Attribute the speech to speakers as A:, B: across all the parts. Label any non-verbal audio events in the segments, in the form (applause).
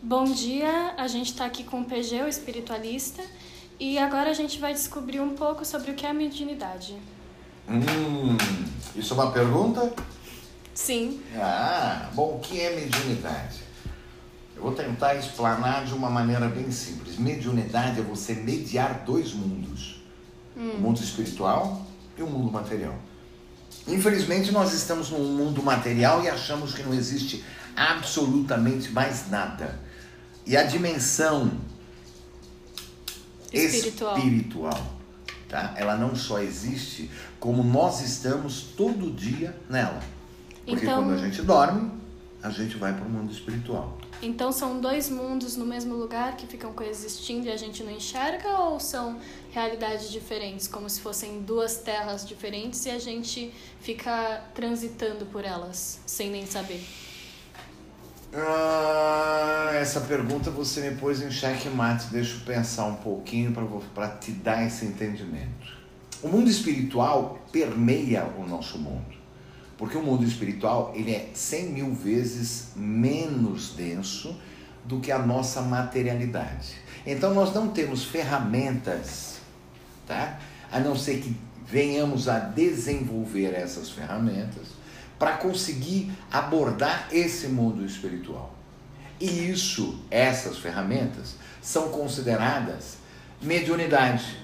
A: Bom dia, a gente está aqui com o PG, o espiritualista, e agora a gente vai descobrir um pouco sobre o que é a mediunidade.
B: Hum, isso é uma pergunta?
A: Sim.
B: Ah, bom, o que é mediunidade? Eu vou tentar explanar de uma maneira bem simples. Mediunidade é você mediar dois mundos: hum. o mundo espiritual e o mundo material. Infelizmente, nós estamos num mundo material e achamos que não existe absolutamente mais nada. E a dimensão espiritual, espiritual tá? ela não só existe, como nós estamos todo dia nela. Porque então, quando a gente dorme, a gente vai para o mundo espiritual.
A: Então são dois mundos no mesmo lugar que ficam coexistindo e a gente não enxerga ou são realidades diferentes, como se fossem duas terras diferentes e a gente fica transitando por elas sem nem saber?
B: Ah, essa pergunta você me pôs em xeque-mate, deixa eu pensar um pouquinho para te dar esse entendimento. O mundo espiritual permeia o nosso mundo. Porque o mundo espiritual ele é 100 mil vezes menos denso do que a nossa materialidade. Então nós não temos ferramentas, tá? A não ser que venhamos a desenvolver essas ferramentas para conseguir abordar esse mundo espiritual. E isso, essas ferramentas, são consideradas mediunidade.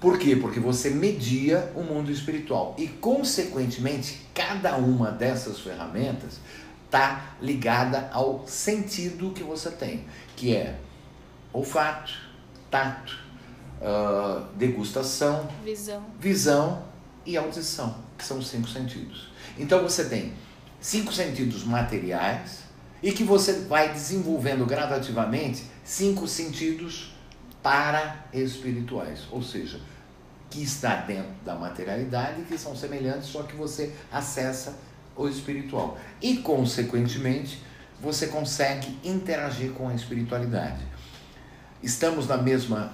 B: Por quê? Porque você media o mundo espiritual e, consequentemente, cada uma dessas ferramentas está ligada ao sentido que você tem, que é olfato, tato, uh, degustação,
A: visão.
B: visão e audição, que são os cinco sentidos. Então você tem cinco sentidos materiais e que você vai desenvolvendo gradativamente cinco sentidos para espirituais, ou seja, que está dentro da materialidade, que são semelhantes, só que você acessa o espiritual. E, consequentemente, você consegue interagir com a espiritualidade. Estamos na mesma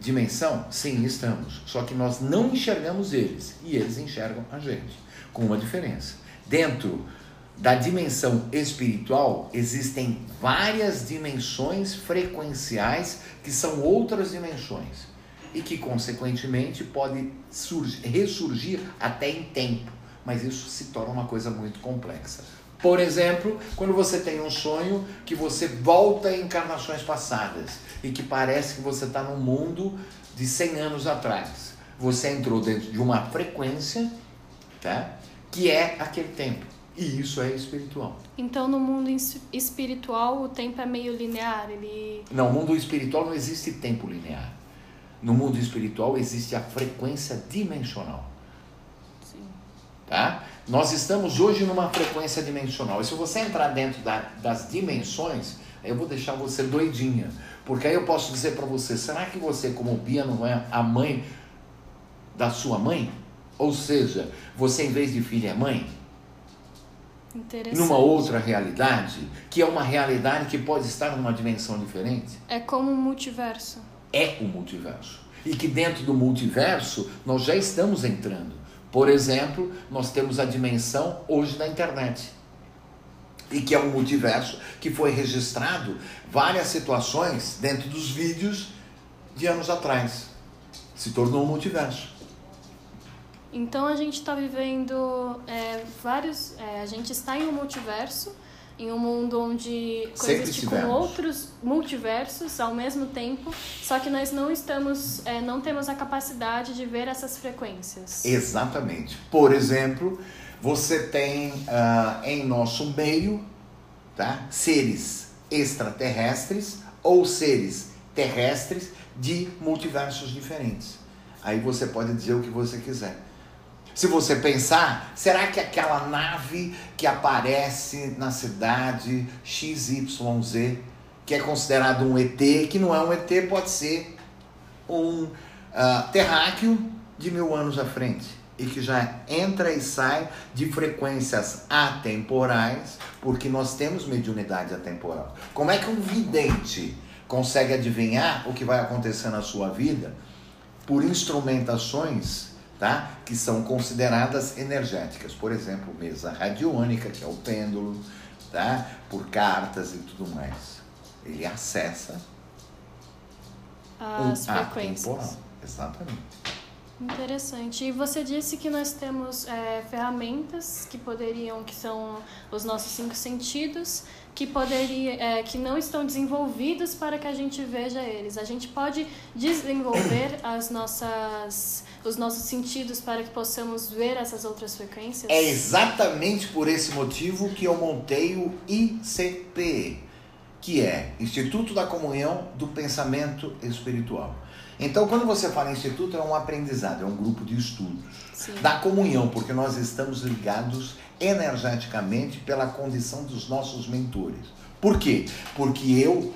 B: dimensão? Sim, estamos. Só que nós não enxergamos eles e eles enxergam a gente, com uma diferença. Dentro da dimensão espiritual existem várias dimensões frequenciais que são outras dimensões e que, consequentemente, pode surgir, ressurgir até em tempo, mas isso se torna uma coisa muito complexa. Por exemplo, quando você tem um sonho que você volta em encarnações passadas e que parece que você está num mundo de 100 anos atrás. Você entrou dentro de uma frequência tá? que é aquele tempo. E isso é espiritual.
A: Então, no mundo espiritual, o tempo é meio linear? Ele...
B: Não, no mundo espiritual não existe tempo linear. No mundo espiritual existe a frequência dimensional. Sim. Tá? Nós estamos hoje numa frequência dimensional. E se você entrar dentro da, das dimensões, eu vou deixar você doidinha. Porque aí eu posso dizer para você: será que você, como Bia, não é a mãe da sua mãe? Ou seja, você, em vez de filha, é mãe? Numa outra realidade, que é uma realidade que pode estar numa dimensão diferente?
A: É como um multiverso
B: é o multiverso. E que dentro do multiverso nós já estamos entrando. Por exemplo, nós temos a dimensão hoje da internet. E que é um multiverso que foi registrado várias situações dentro dos vídeos de anos atrás. Se tornou um multiverso.
A: Então a gente está vivendo é, vários. É, a gente está em um multiverso em um mundo onde coexiste com outros multiversos ao mesmo tempo, só que nós não estamos, é, não temos a capacidade de ver essas frequências.
B: Exatamente. Por exemplo, você tem uh, em nosso meio, tá, seres extraterrestres ou seres terrestres de multiversos diferentes. Aí você pode dizer o que você quiser. Se você pensar, será que aquela nave que aparece na cidade XYZ, que é considerado um ET, que não é um ET, pode ser um uh, terráqueo de mil anos à frente e que já entra e sai de frequências atemporais, porque nós temos mediunidade atemporal. Como é que um vidente consegue adivinhar o que vai acontecer na sua vida por instrumentações tá? que são consideradas energéticas. Por exemplo, mesa radiônica, que é o pêndulo, tá? Por cartas e tudo mais. Ele acessa
A: as frequências. Atemporal.
B: Exatamente.
A: Interessante. E você disse que nós temos é, ferramentas que poderiam, que são os nossos cinco sentidos, que poderia, é, que não estão desenvolvidos para que a gente veja eles. A gente pode desenvolver (coughs) as nossas, os nossos sentidos para que possamos ver essas outras frequências.
B: É exatamente por esse motivo que eu montei o ICP, que é Instituto da Comunhão do Pensamento Espiritual. Então, quando você fala instituto, é um aprendizado, é um grupo de estudos. Sim. Da comunhão, porque nós estamos ligados energeticamente pela condição dos nossos mentores. Por quê? Porque eu,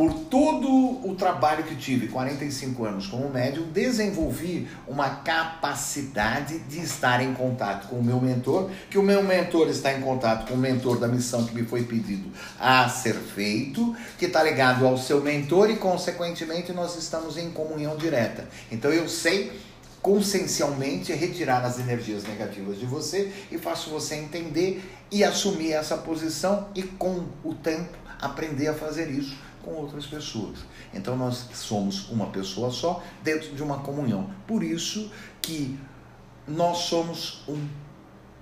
B: por todo o trabalho que tive, 45 anos como médium, desenvolvi uma capacidade de estar em contato com o meu mentor, que o meu mentor está em contato com o mentor da missão que me foi pedido a ser feito, que está ligado ao seu mentor e, consequentemente, nós estamos em comunhão direta. Então eu sei consciencialmente retirar as energias negativas de você e faço você entender e assumir essa posição e com o tempo aprender a fazer isso com outras pessoas. Então nós somos uma pessoa só dentro de uma comunhão. Por isso que nós somos um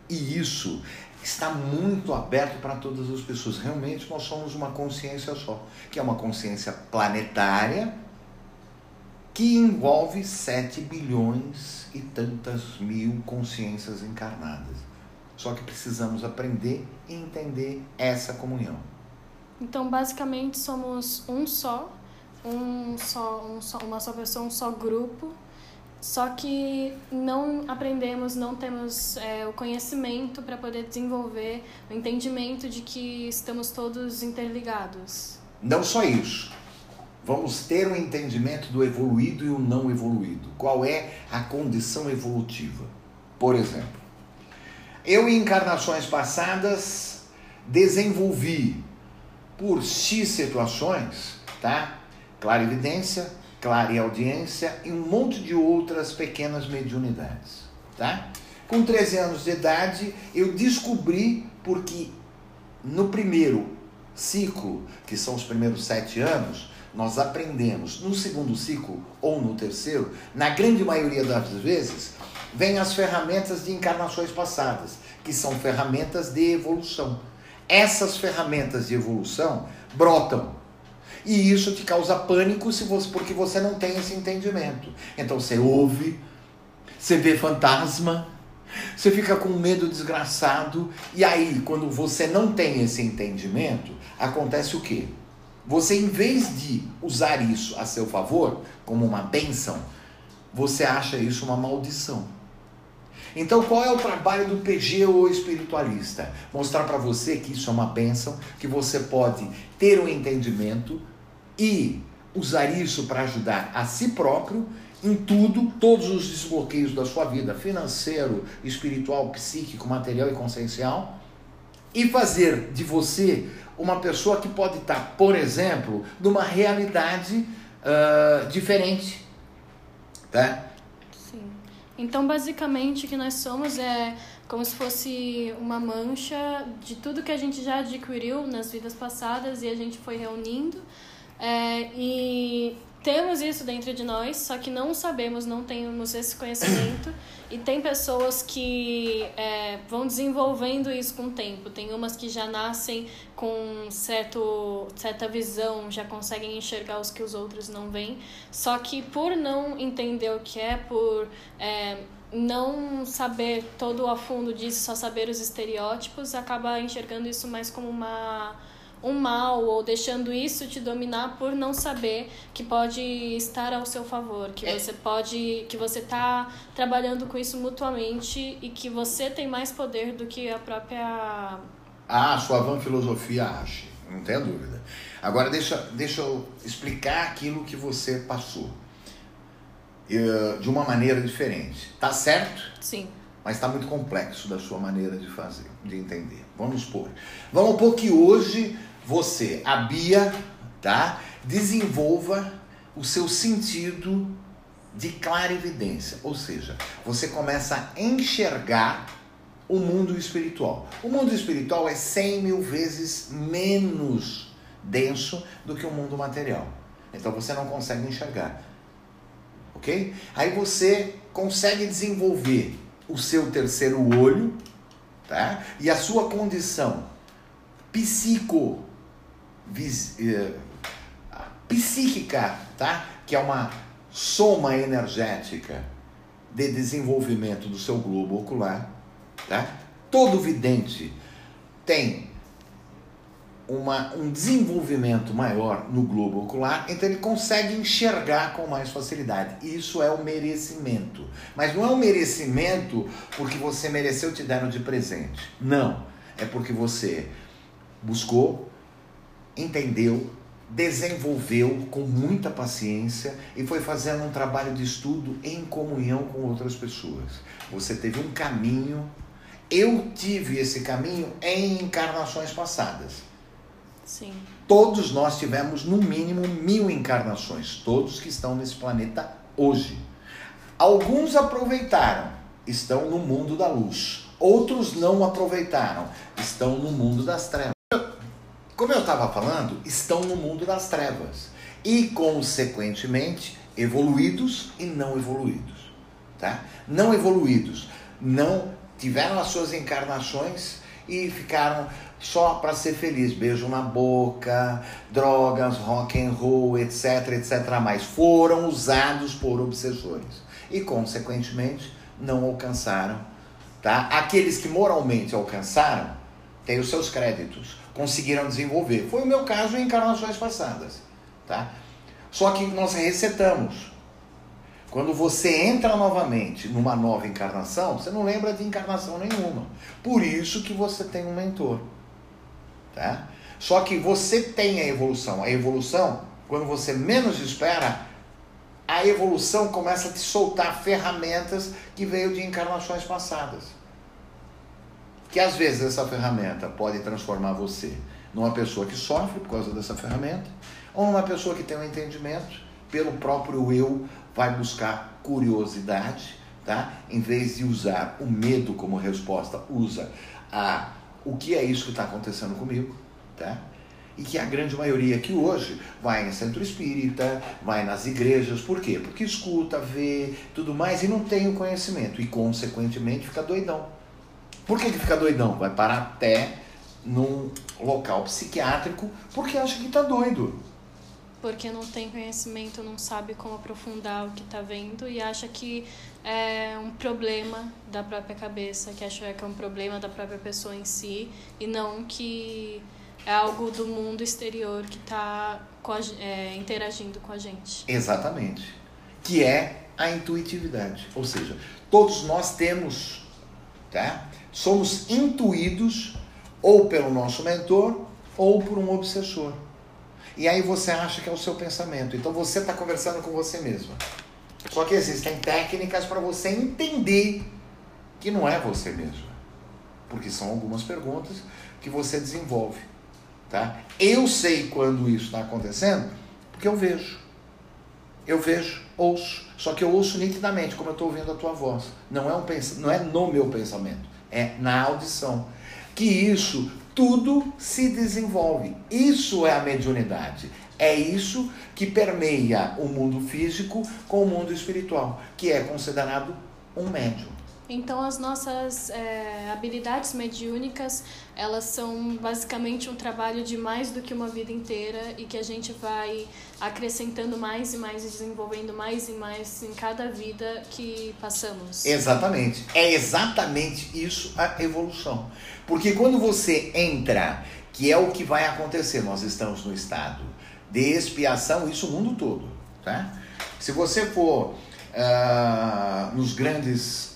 B: e isso está muito aberto para todas as pessoas. Realmente nós somos uma consciência só, que é uma consciência planetária que envolve 7 bilhões e tantas mil consciências encarnadas. Só que precisamos aprender e entender essa comunhão.
A: Então, basicamente, somos um só, um só, um só, uma só pessoa, um só grupo. Só que não aprendemos, não temos é, o conhecimento para poder desenvolver o entendimento de que estamos todos interligados.
B: Não só isso Vamos ter um entendimento do evoluído e o não evoluído. Qual é a condição evolutiva? Por exemplo, eu em encarnações passadas desenvolvi por X situações, tá? Clarividência, clareaudiência e um monte de outras pequenas mediunidades, tá? Com 13 anos de idade, eu descobri porque no primeiro ciclo, que são os primeiros sete anos, nós aprendemos no segundo ciclo ou no terceiro, na grande maioria das vezes, vem as ferramentas de encarnações passadas, que são ferramentas de evolução. Essas ferramentas de evolução brotam. E isso te causa pânico se você, porque você não tem esse entendimento. Então você ouve, você vê fantasma, você fica com medo desgraçado, e aí, quando você não tem esse entendimento, acontece o quê? Você, em vez de usar isso a seu favor, como uma benção, você acha isso uma maldição. Então, qual é o trabalho do PG ou espiritualista? Mostrar para você que isso é uma benção, que você pode ter um entendimento e usar isso para ajudar a si próprio em tudo, todos os desbloqueios da sua vida, financeiro, espiritual, psíquico, material e consciencial, e fazer de você uma pessoa que pode estar, por exemplo, numa realidade uh, diferente. Tá?
A: Então, basicamente, o que nós somos é como se fosse uma mancha de tudo que a gente já adquiriu nas vidas passadas e a gente foi reunindo. É, e temos isso dentro de nós, só que não sabemos, não temos esse conhecimento. E tem pessoas que é, vão desenvolvendo isso com o tempo. Tem umas que já nascem com certo, certa visão, já conseguem enxergar os que os outros não veem. Só que por não entender o que é, por é, não saber todo a fundo disso, só saber os estereótipos, acaba enxergando isso mais como uma um mal ou deixando isso te dominar por não saber que pode estar ao seu favor, que é. você pode, que você está trabalhando com isso mutuamente e que você tem mais poder do que a própria
B: a sua van filosofia acha, não tem dúvida. Agora deixa, deixa eu explicar aquilo que você passou de uma maneira diferente. Tá certo?
A: Sim.
B: Mas está muito complexo da sua maneira de fazer, de entender. Vamos supor. Vamos supor que hoje você, a Bia, tá? Desenvolva o seu sentido de clarividência, ou seja, você começa a enxergar o mundo espiritual. O mundo espiritual é 100 mil vezes menos denso do que o mundo material. Então você não consegue enxergar. Ok? Aí você consegue desenvolver o seu terceiro olho, tá? E a sua condição psico, psíquica, tá? Que é uma soma energética de desenvolvimento do seu globo ocular, tá? Todo vidente tem uma, um desenvolvimento maior no globo ocular, então ele consegue enxergar com mais facilidade. Isso é o merecimento. Mas não é um merecimento porque você mereceu te deram de presente. Não. É porque você buscou, entendeu, desenvolveu com muita paciência e foi fazendo um trabalho de estudo em comunhão com outras pessoas. Você teve um caminho. Eu tive esse caminho em encarnações passadas.
A: Sim.
B: Todos nós tivemos no mínimo mil encarnações, todos que estão nesse planeta hoje. Alguns aproveitaram, estão no mundo da luz. Outros não aproveitaram, estão no mundo das trevas. Como eu estava falando, estão no mundo das trevas e, consequentemente, evoluídos e não evoluídos. Tá? Não evoluídos, não tiveram as suas encarnações e ficaram só para ser feliz, beijo na boca, drogas, rock and roll, etc, etc, mas foram usados por obsessores e consequentemente não alcançaram, tá? Aqueles que moralmente alcançaram têm os seus créditos, conseguiram desenvolver. Foi o meu caso em encarnações passadas, tá? Só que nós resetamos. Quando você entra novamente numa nova encarnação, você não lembra de encarnação nenhuma. Por isso que você tem um mentor. Tá? Só que você tem a evolução. A evolução, quando você menos espera, a evolução começa a te soltar ferramentas que veio de encarnações passadas. Que às vezes essa ferramenta pode transformar você numa pessoa que sofre por causa dessa ferramenta, ou numa pessoa que tem um entendimento, pelo próprio eu, vai buscar curiosidade, tá? Em vez de usar o medo como resposta, usa a o que é isso que está acontecendo comigo, tá? E que a grande maioria que hoje vai em centro espírita, vai nas igrejas, por quê? Porque escuta, vê, tudo mais e não tem o conhecimento e, consequentemente, fica doidão. Por que, que fica doidão? Vai parar até num local psiquiátrico porque acha que está doido
A: porque não tem conhecimento, não sabe como aprofundar o que está vendo e acha que é um problema da própria cabeça, que acha que é um problema da própria pessoa em si e não que é algo do mundo exterior que está é, interagindo com a gente.
B: Exatamente. Que é a intuitividade. Ou seja, todos nós temos, tá? Somos intuídos ou pelo nosso mentor ou por um obsessor. E aí você acha que é o seu pensamento. Então você está conversando com você mesmo. Só que existem técnicas para você entender que não é você mesmo. Porque são algumas perguntas que você desenvolve. Tá? Eu sei quando isso está acontecendo porque eu vejo. Eu vejo, ouço. Só que eu ouço nitidamente, como eu estou ouvindo a tua voz. Não é, um pens... não é no meu pensamento, é na audição. Que isso tudo se desenvolve. Isso é a mediunidade. É isso que permeia o mundo físico com o mundo espiritual, que é considerado um médium.
A: Então as nossas é, habilidades mediúnicas elas são basicamente um trabalho de mais do que uma vida inteira e que a gente vai acrescentando mais e mais e desenvolvendo mais e mais em cada vida que passamos.
B: Exatamente. É exatamente isso a evolução. Porque quando você entra, que é o que vai acontecer, nós estamos no estado de expiação, isso o mundo todo, tá? Se você for uh, nos grandes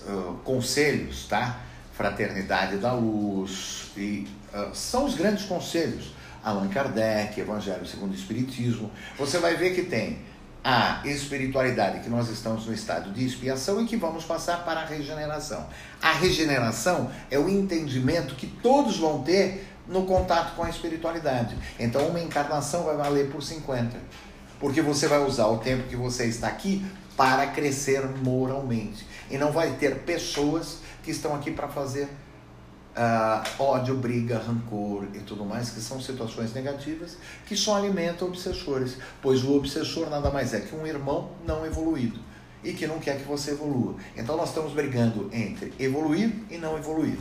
B: conselhos, tá? Fraternidade da Luz, e, uh, são os grandes conselhos. Allan Kardec, Evangelho segundo o Espiritismo. Você vai ver que tem a espiritualidade, que nós estamos no estado de expiação e que vamos passar para a regeneração. A regeneração é o entendimento que todos vão ter no contato com a espiritualidade. Então, uma encarnação vai valer por 50. Porque você vai usar o tempo que você está aqui para crescer moralmente. E não vai ter pessoas que estão aqui para fazer uh, ódio, briga, rancor e tudo mais, que são situações negativas que só alimentam obsessores, pois o obsessor nada mais é que um irmão não evoluído e que não quer que você evolua. Então nós estamos brigando entre evoluir e não evoluir.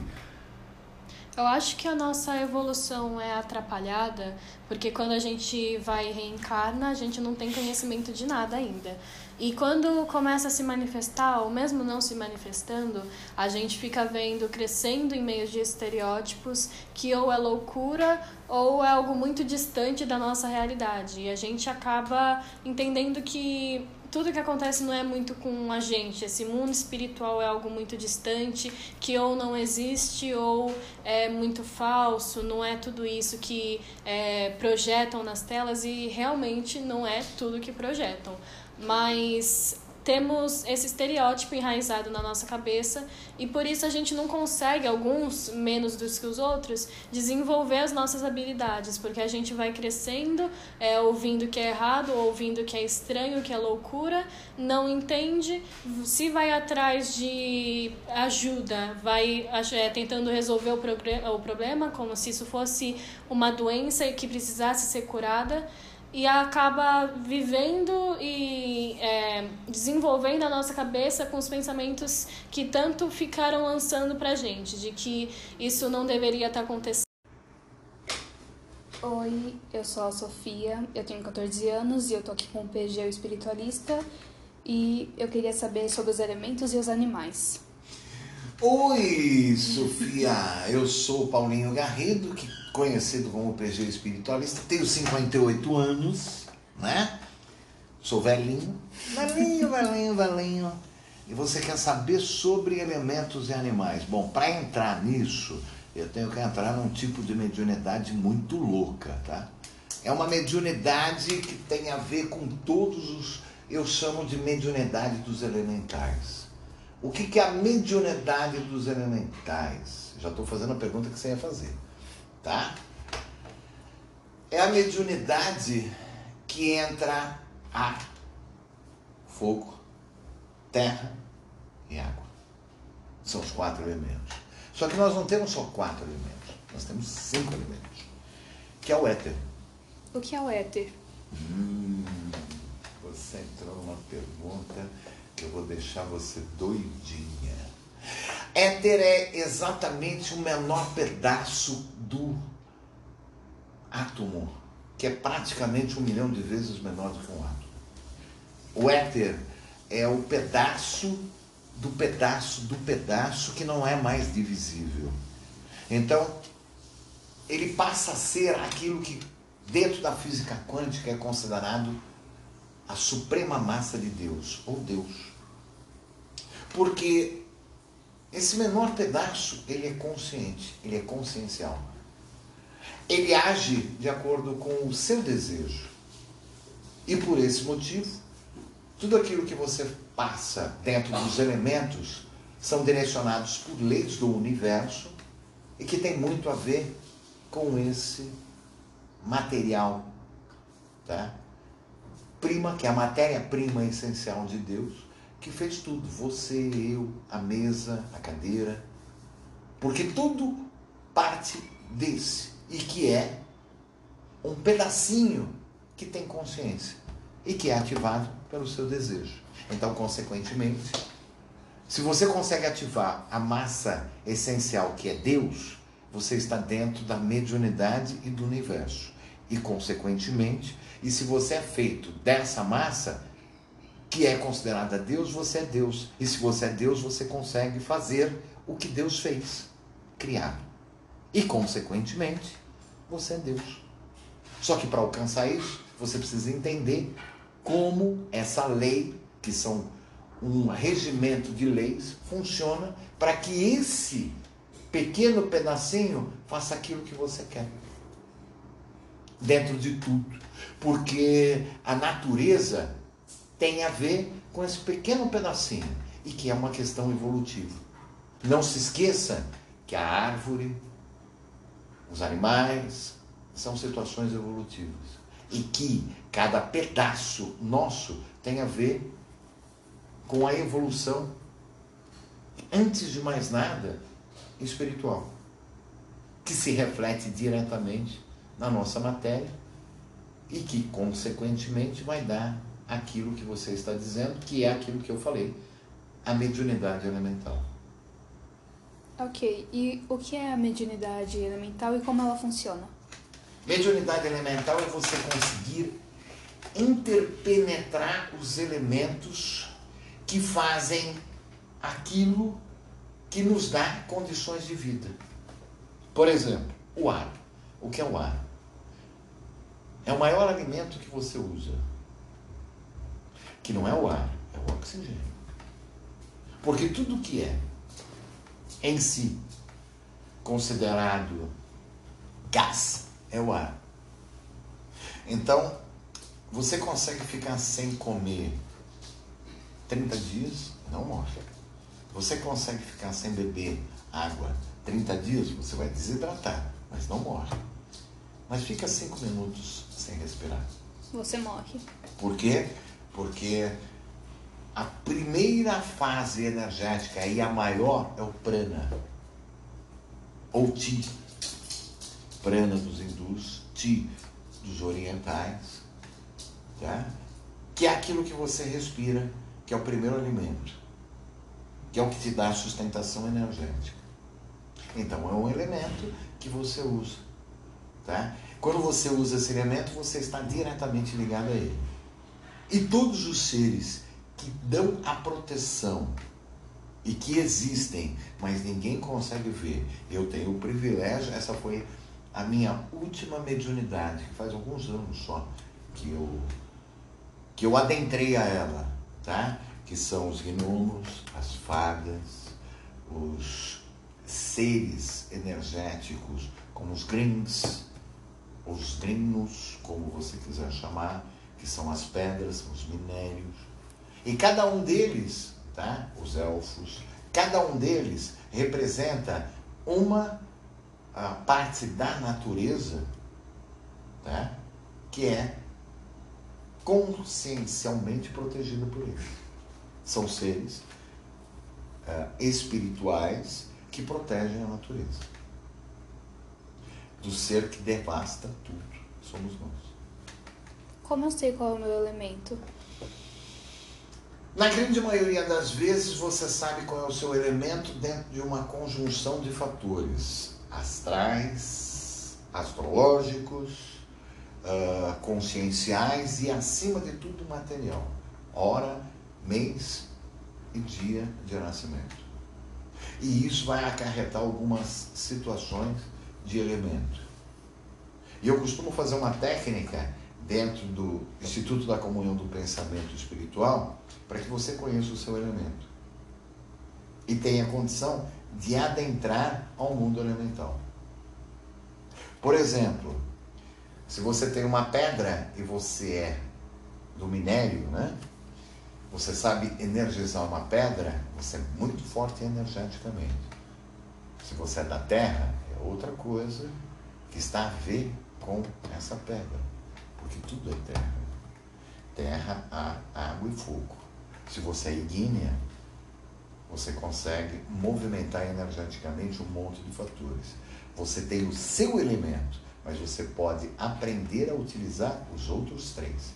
A: Eu acho que a nossa evolução é atrapalhada porque quando a gente vai reencarna, a gente não tem conhecimento de nada ainda. E quando começa a se manifestar, ou mesmo não se manifestando, a gente fica vendo crescendo em meio de estereótipos que ou é loucura ou é algo muito distante da nossa realidade. E a gente acaba entendendo que tudo que acontece não é muito com a gente. Esse mundo espiritual é algo muito distante, que ou não existe ou é muito falso, não é tudo isso que é, projetam nas telas e realmente não é tudo que projetam mas temos esse estereótipo enraizado na nossa cabeça e por isso a gente não consegue, alguns menos dos que os outros, desenvolver as nossas habilidades, porque a gente vai crescendo, é, ouvindo que é errado, ouvindo que é estranho, que é loucura, não entende, se vai atrás de ajuda, vai é, tentando resolver o, o problema como se isso fosse uma doença que precisasse ser curada e acaba vivendo e é, desenvolvendo a nossa cabeça com os pensamentos que tanto ficaram lançando pra gente, de que isso não deveria estar tá acontecendo.
C: Oi, eu sou a Sofia, eu tenho 14 anos e eu tô aqui com o PG o Espiritualista e eu queria saber sobre os elementos e os animais.
B: Oi, Sofia, eu sou o Paulinho Garrido, que conhecido como PG espiritualista, tenho 58 anos, né? Sou velhinho, velhinho, velhinho, velhinho. E você quer saber sobre elementos e animais? Bom, para entrar nisso, eu tenho que entrar num tipo de mediunidade muito louca, tá? É uma mediunidade que tem a ver com todos os. Eu chamo de mediunidade dos elementais. O que, que é a mediunidade dos elementais? Já estou fazendo a pergunta que você ia fazer tá? É a mediunidade que entra ar, fogo, terra e água. São os quatro elementos. Só que nós não temos só quatro elementos, nós temos cinco elementos, que é o éter.
C: O que é o éter?
B: Hum, você entrou numa pergunta que eu vou deixar você doidinha. Éter é exatamente o menor pedaço do átomo, que é praticamente um milhão de vezes menor do que um átomo. O éter é o pedaço do pedaço do pedaço que não é mais divisível. Então, ele passa a ser aquilo que, dentro da física quântica, é considerado a suprema massa de Deus, ou Deus. Porque esse menor pedaço, ele é consciente, ele é consciencial. Ele age de acordo com o seu desejo. E por esse motivo, tudo aquilo que você passa dentro dos elementos são direcionados por leis do universo e que tem muito a ver com esse material, tá? Prima, que é a matéria-prima essencial de Deus, que fez tudo, você, eu, a mesa, a cadeira, porque tudo parte desse e que é um pedacinho que tem consciência e que é ativado pelo seu desejo. Então, consequentemente, se você consegue ativar a massa essencial que é Deus, você está dentro da mediunidade e do universo. E, consequentemente, e se você é feito dessa massa, que é considerada Deus, você é Deus. E se você é Deus, você consegue fazer o que Deus fez, criar. E, consequentemente, você é Deus. Só que para alcançar isso, você precisa entender como essa lei, que são um regimento de leis, funciona para que esse pequeno pedacinho faça aquilo que você quer. Dentro de tudo. Porque a natureza tem a ver com esse pequeno pedacinho e que é uma questão evolutiva. Não se esqueça que a árvore, os animais, são situações evolutivas e que cada pedaço nosso tem a ver com a evolução, antes de mais nada, espiritual. que se reflete diretamente na nossa matéria e que, consequentemente, vai dar aquilo que você está dizendo, que é aquilo que eu falei, a mediunidade elemental.
C: Ok, e o que é a mediunidade elemental e como ela funciona?
B: Mediunidade elemental é você conseguir interpenetrar os elementos que fazem aquilo que nos dá condições de vida. Por exemplo, o ar. O que é o ar? É o maior alimento que você usa. Que não é o ar, é o oxigênio. Porque tudo que é em si considerado gás é o ar. Então, você consegue ficar sem comer 30 dias, não morre. Você consegue ficar sem beber água 30 dias, você vai desidratar, mas não morre. Mas fica 5 minutos sem respirar.
C: Você morre.
B: Por quê? Porque a primeira fase energética e a maior é o prana. Ou ti. Prana dos hindus, ti dos orientais tá? que é aquilo que você respira, que é o primeiro alimento, que é o que te dá sustentação energética. Então é um elemento que você usa. Tá? Quando você usa esse elemento, você está diretamente ligado a ele. E todos os seres que dão a proteção e que existem, mas ninguém consegue ver. Eu tenho o privilégio, essa foi a minha última mediunidade, que faz alguns anos só que eu que eu adentrei a ela, tá? Que são os gnomos, as fadas, os seres energéticos, como os grins, os grinos, como você quiser chamar, que são as pedras, os minérios. E cada um deles, tá? Os elfos, cada um deles representa uma parte da natureza, tá? Que é consciencialmente protegido por ele. São seres uh, espirituais que protegem a natureza. Do ser que devasta tudo. Somos nós.
C: Como eu sei qual é o meu elemento?
B: Na grande maioria das vezes você sabe qual é o seu elemento dentro de uma conjunção de fatores astrais, astrológicos, uh, conscienciais e, acima de tudo, material. Hora, mês e dia de nascimento. E isso vai acarretar algumas situações de elemento. E eu costumo fazer uma técnica dentro do Instituto da Comunhão do Pensamento Espiritual para que você conheça o seu elemento e tenha condição de adentrar ao mundo elemental. Por exemplo, se você tem uma pedra e você é do minério, né? Você sabe energizar uma pedra, você é muito forte energeticamente. Se você é da terra, é outra coisa que está a ver com essa pedra. Porque tudo é terra. Terra, ar, água e fogo. Se você é igínea, você consegue movimentar energeticamente um monte de fatores. Você tem o seu elemento mas você pode aprender a utilizar os outros três.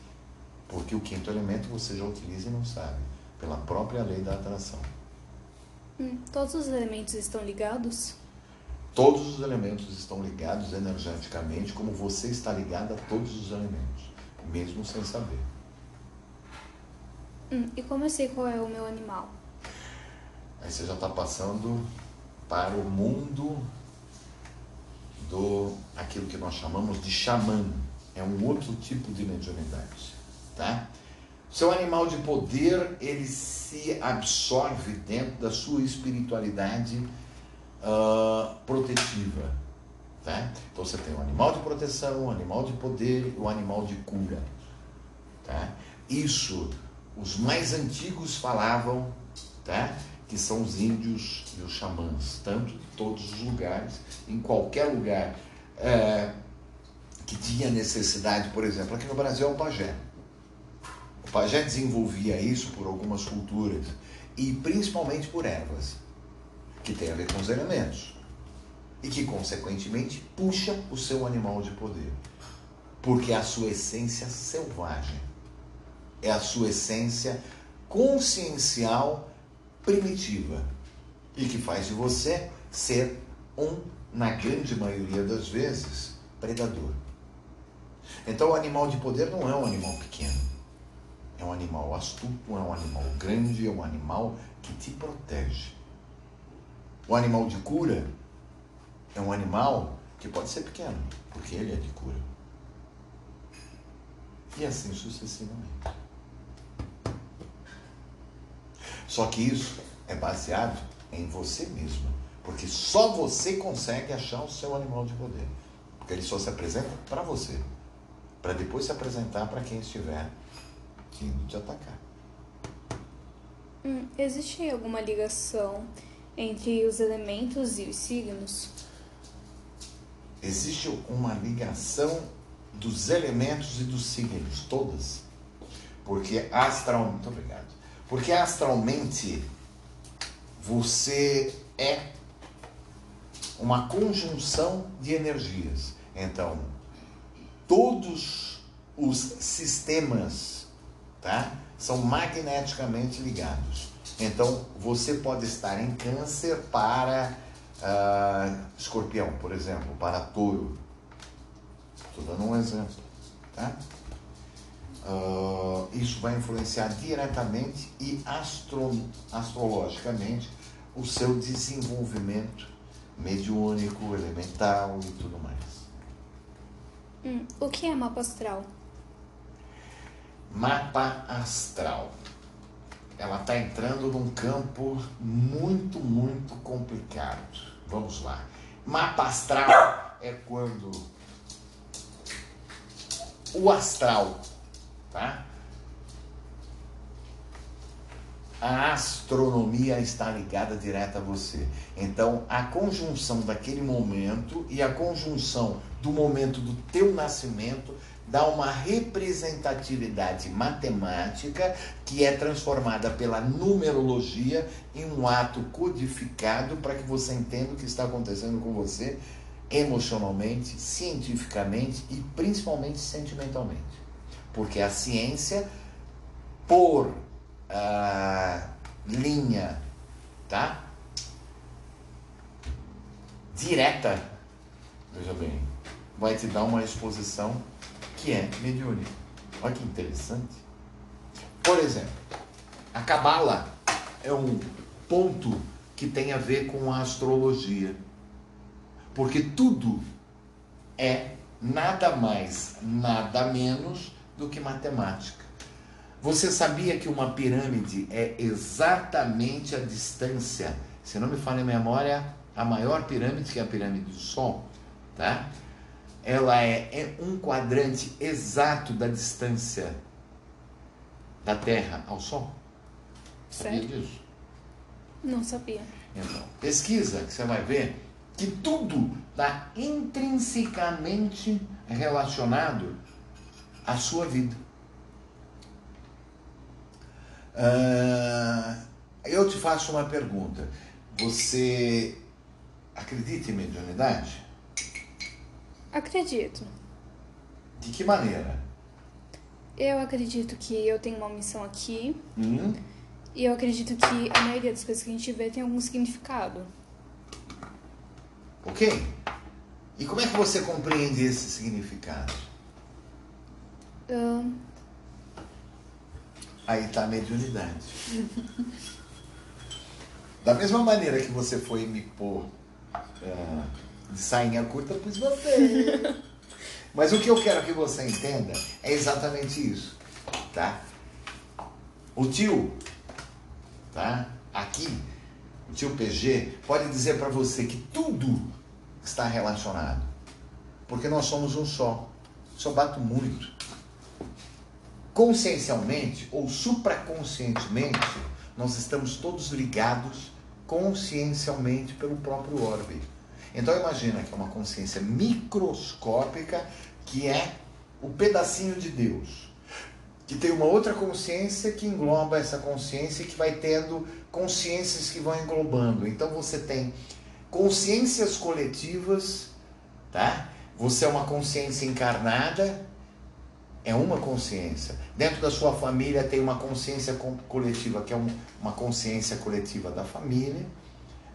B: Porque o quinto elemento você já utiliza e não sabe, pela própria lei da atração.
C: Hum, todos os elementos estão ligados?
B: Todos os elementos estão ligados energeticamente, como você está ligado a todos os elementos, mesmo sem saber.
C: Hum, e como eu sei qual é o meu animal?
B: Aí você já está passando para o mundo do aquilo que nós chamamos de xamã. É um outro tipo de mediunidade, tá? Seu animal de poder, ele se absorve dentro da sua espiritualidade uh, protetiva, tá? Então você tem o animal de proteção, o animal de poder o animal de cura, tá? Isso, os mais antigos falavam, tá? que são os índios e os xamãs, tanto de todos os lugares, em qualquer lugar é, que tinha necessidade, por exemplo, aqui no Brasil é o pajé. O pajé desenvolvia isso por algumas culturas e principalmente por ervas, que tem a ver com os elementos. e que, consequentemente, puxa o seu animal de poder. Porque é a sua essência selvagem, é a sua essência consciencial primitiva e que faz de você ser um, na grande maioria das vezes, predador. Então, o animal de poder não é um animal pequeno. É um animal astuto, é um animal grande, é um animal que te protege. O animal de cura é um animal que pode ser pequeno, porque ele é de cura. E assim sucessivamente. Só que isso é baseado em você mesmo, porque só você consegue achar o seu animal de poder. Porque ele só se apresenta para você, para depois se apresentar para quem estiver vindo te atacar.
C: Hum, existe alguma ligação entre os elementos e os signos?
B: Existe uma ligação dos elementos e dos signos, todas. Porque astral, muito obrigado. Porque astralmente você é uma conjunção de energias. Então, todos os sistemas tá, são magneticamente ligados. Então, você pode estar em câncer para uh, escorpião, por exemplo, para touro. Estou dando um exemplo. Tá? Uh, isso vai influenciar diretamente e astro, astrologicamente o seu desenvolvimento mediúnico, elemental e tudo mais.
C: Hum, o que é mapa astral?
B: Mapa astral. Ela está entrando num campo muito, muito complicado. Vamos lá. Mapa astral é quando o astral, tá? a astronomia está ligada direta a você. Então, a conjunção daquele momento e a conjunção do momento do teu nascimento dá uma representatividade matemática que é transformada pela numerologia em um ato codificado para que você entenda o que está acontecendo com você emocionalmente, cientificamente e principalmente sentimentalmente. Porque a ciência, por uh, linha, tá? Direta, veja bem, vai te dar uma exposição que é mediúnica. Olha que interessante. Por exemplo, a Cabala é um ponto que tem a ver com a astrologia. Porque tudo é nada mais, nada menos do que matemática. Você sabia que uma pirâmide é exatamente a distância, se não me falha a memória, a maior pirâmide que é a pirâmide do Sol, tá? Ela é, é um quadrante exato da distância da Terra ao Sol.
C: Sabia certo. disso? Não sabia.
B: Então, pesquisa que você vai ver que tudo está intrinsecamente relacionado à sua vida. Uh, eu te faço uma pergunta. Você acredita em mediunidade?
C: Acredito.
B: De que maneira?
C: Eu acredito que eu tenho uma missão aqui. Hum? E eu acredito que a maioria das coisas que a gente vê tem algum significado.
B: Ok? E como é que você compreende esse significado? Uh, Aí está a mediunidade. da mesma maneira que você foi me pôr uh, de sainha curta, pus você. (laughs) Mas o que eu quero que você entenda é exatamente isso, tá? O tio, tá? Aqui, o tio PG pode dizer para você que tudo está relacionado, porque nós somos um só. Eu bato muito consciencialmente ou supraconscientemente, nós estamos todos ligados consciencialmente pelo próprio orbe. Então imagina que é uma consciência microscópica que é o pedacinho de Deus. Que tem uma outra consciência que engloba essa consciência e que vai tendo consciências que vão englobando. Então você tem consciências coletivas, tá? Você é uma consciência encarnada, é uma consciência. Dentro da sua família tem uma consciência coletiva, que é uma consciência coletiva da família.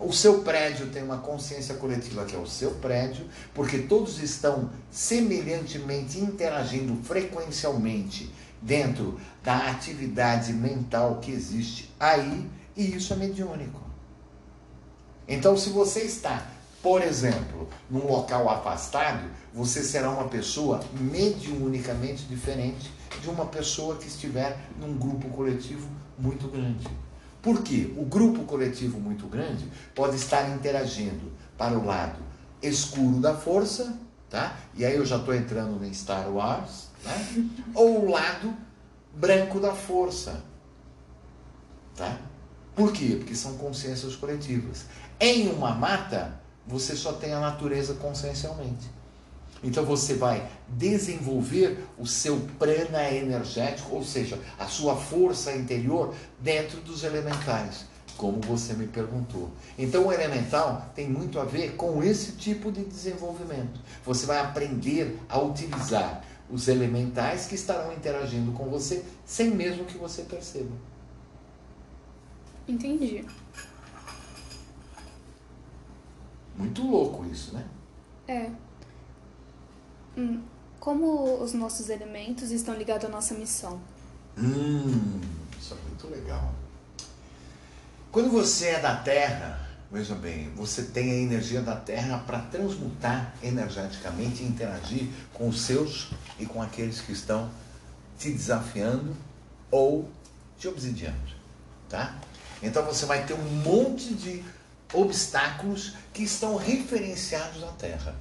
B: O seu prédio tem uma consciência coletiva, que é o seu prédio, porque todos estão semelhantemente interagindo frequencialmente dentro da atividade mental que existe aí, e isso é mediúnico. Então, se você está, por exemplo, num local afastado, você será uma pessoa mediunicamente diferente de uma pessoa que estiver num grupo coletivo muito grande. Por quê? O grupo coletivo muito grande pode estar interagindo para o lado escuro da força, tá? E aí eu já estou entrando em Star Wars, né? Ou o lado branco da força, tá? Por quê? Porque são consciências coletivas. Em uma mata, você só tem a natureza consciencialmente. Então você vai desenvolver o seu prana energético, ou seja, a sua força interior dentro dos elementais, como você me perguntou. Então o elemental tem muito a ver com esse tipo de desenvolvimento. Você vai aprender a utilizar os elementais que estarão interagindo com você sem mesmo que você perceba.
C: Entendi.
B: Muito louco isso, né?
C: É. Hum, como os nossos elementos estão ligados à nossa missão?
B: Hum, isso é muito legal. Quando você é da Terra, veja bem, você tem a energia da Terra para transmutar energeticamente e interagir com os seus e com aqueles que estão te desafiando ou te obsidiando, tá? Então você vai ter um monte de obstáculos que estão referenciados à Terra.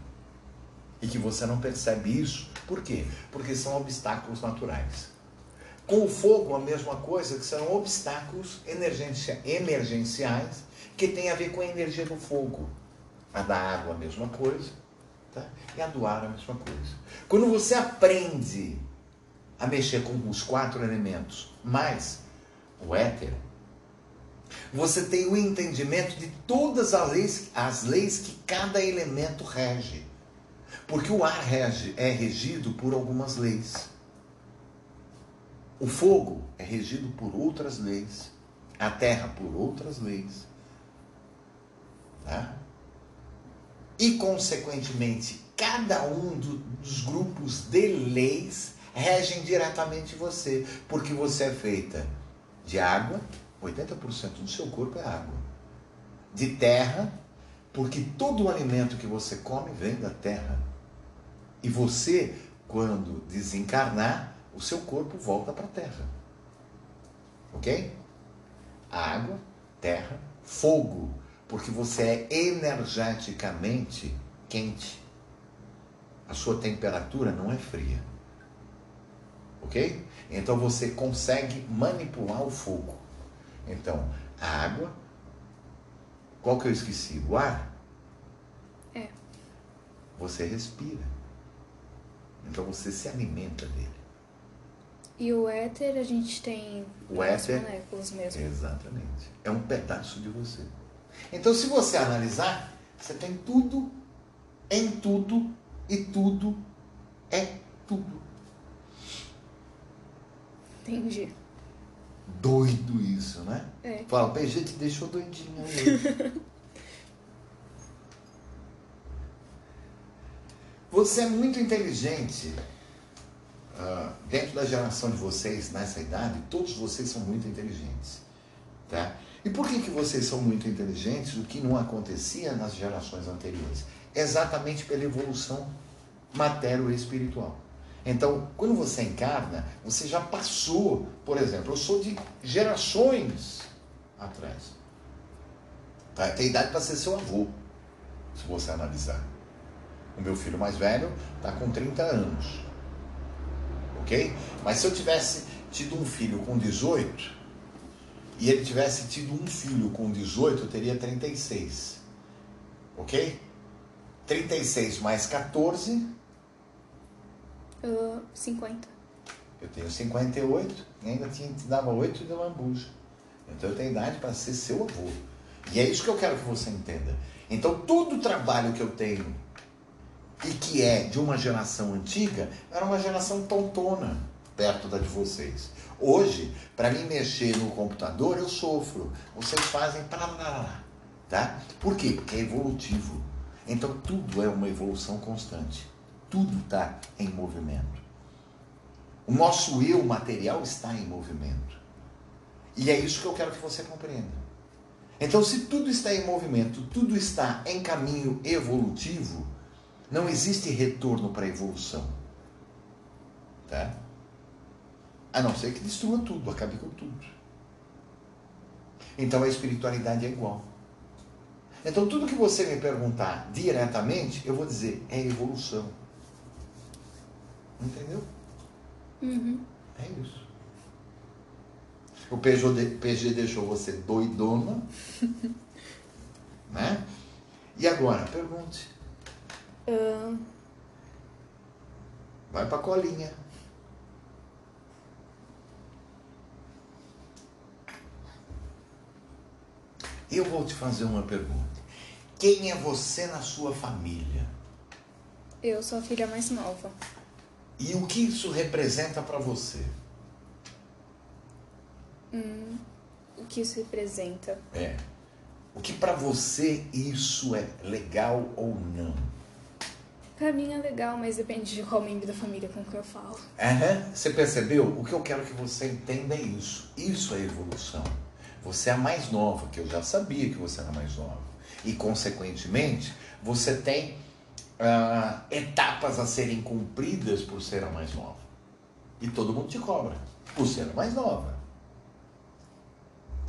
B: E que você não percebe isso. Por quê? Porque são obstáculos naturais. Com o fogo, a mesma coisa, que são obstáculos emergenciais que tem a ver com a energia do fogo. A da água, a mesma coisa. Tá? E a do ar, a mesma coisa. Quando você aprende a mexer com os quatro elementos, mais o éter, você tem o entendimento de todas as leis, as leis que cada elemento rege. Porque o ar rege, é regido por algumas leis. O fogo é regido por outras leis. A terra por outras leis. Tá? E, consequentemente, cada um do, dos grupos de leis regem diretamente você. Porque você é feita de água, 80% do seu corpo é água. De terra, porque todo o alimento que você come vem da terra. E você, quando desencarnar, o seu corpo volta para a terra. Ok? Água, terra, fogo, porque você é energeticamente quente. A sua temperatura não é fria. Ok? Então você consegue manipular o fogo. Então, a água. Qual que eu esqueci? O ar?
C: É.
B: Você respira. Então você se alimenta dele.
C: E o éter a gente tem
B: o éter,
C: moléculas mesmo.
B: Exatamente. É um pedaço de você. Então, se você analisar, você tem tudo em tudo e tudo é tudo.
C: Entendi.
B: Doido isso, né?
C: É.
B: Fala, PG te deixou doidinho (laughs) Você é muito inteligente. Uh, dentro da geração de vocês, nessa idade, todos vocês são muito inteligentes. Tá? E por que, que vocês são muito inteligentes, o que não acontecia nas gerações anteriores? Exatamente pela evolução matério-espiritual. Então, quando você encarna, você já passou, por exemplo, eu sou de gerações atrás. Tá? Tem idade para ser seu avô, se você analisar. O meu filho mais velho está com 30 anos. Ok? Mas se eu tivesse tido um filho com 18, e ele tivesse tido um filho com 18, eu teria 36. Ok? 36 mais 14
C: Uh, 50.
B: Eu tenho 58 e ainda tinha, te dava 8 de lambuja. Então eu tenho idade para ser seu avô. E é isso que eu quero que você entenda. Então, todo o trabalho que eu tenho e que é de uma geração antiga, era uma geração tontona perto da de vocês. Hoje, para mim mexer no computador, eu sofro. Vocês fazem para lá, tá? Por quê? Porque é evolutivo. Então tudo é uma evolução constante. Tudo está em movimento. O nosso eu material está em movimento. E é isso que eu quero que você compreenda. Então, se tudo está em movimento, tudo está em caminho evolutivo, não existe retorno para a evolução. Tá? A não ser que destrua tudo, acabe com tudo. Então a espiritualidade é igual. Então tudo que você me perguntar diretamente, eu vou dizer, é evolução. Entendeu?
C: Uhum.
B: É isso. O PG, PG deixou você doidona. (laughs) né? E agora, pergunte.
C: Uh...
B: Vai pra colinha. Eu vou te fazer uma pergunta. Quem é você na sua família?
C: Eu sou a filha mais nova.
B: E o que isso representa para você?
C: Hum, o que isso representa?
B: É. O que para você isso é legal ou não?
C: Pra mim é legal, mas depende de qual membro da família com que eu falo.
B: Uhum. Você percebeu? O que eu quero que você entenda é isso. Isso é evolução. Você é a mais nova, que eu já sabia que você era mais nova. E, consequentemente, você tem uh, etapas a serem cumpridas por ser a mais nova. E todo mundo te cobra por ser a mais nova.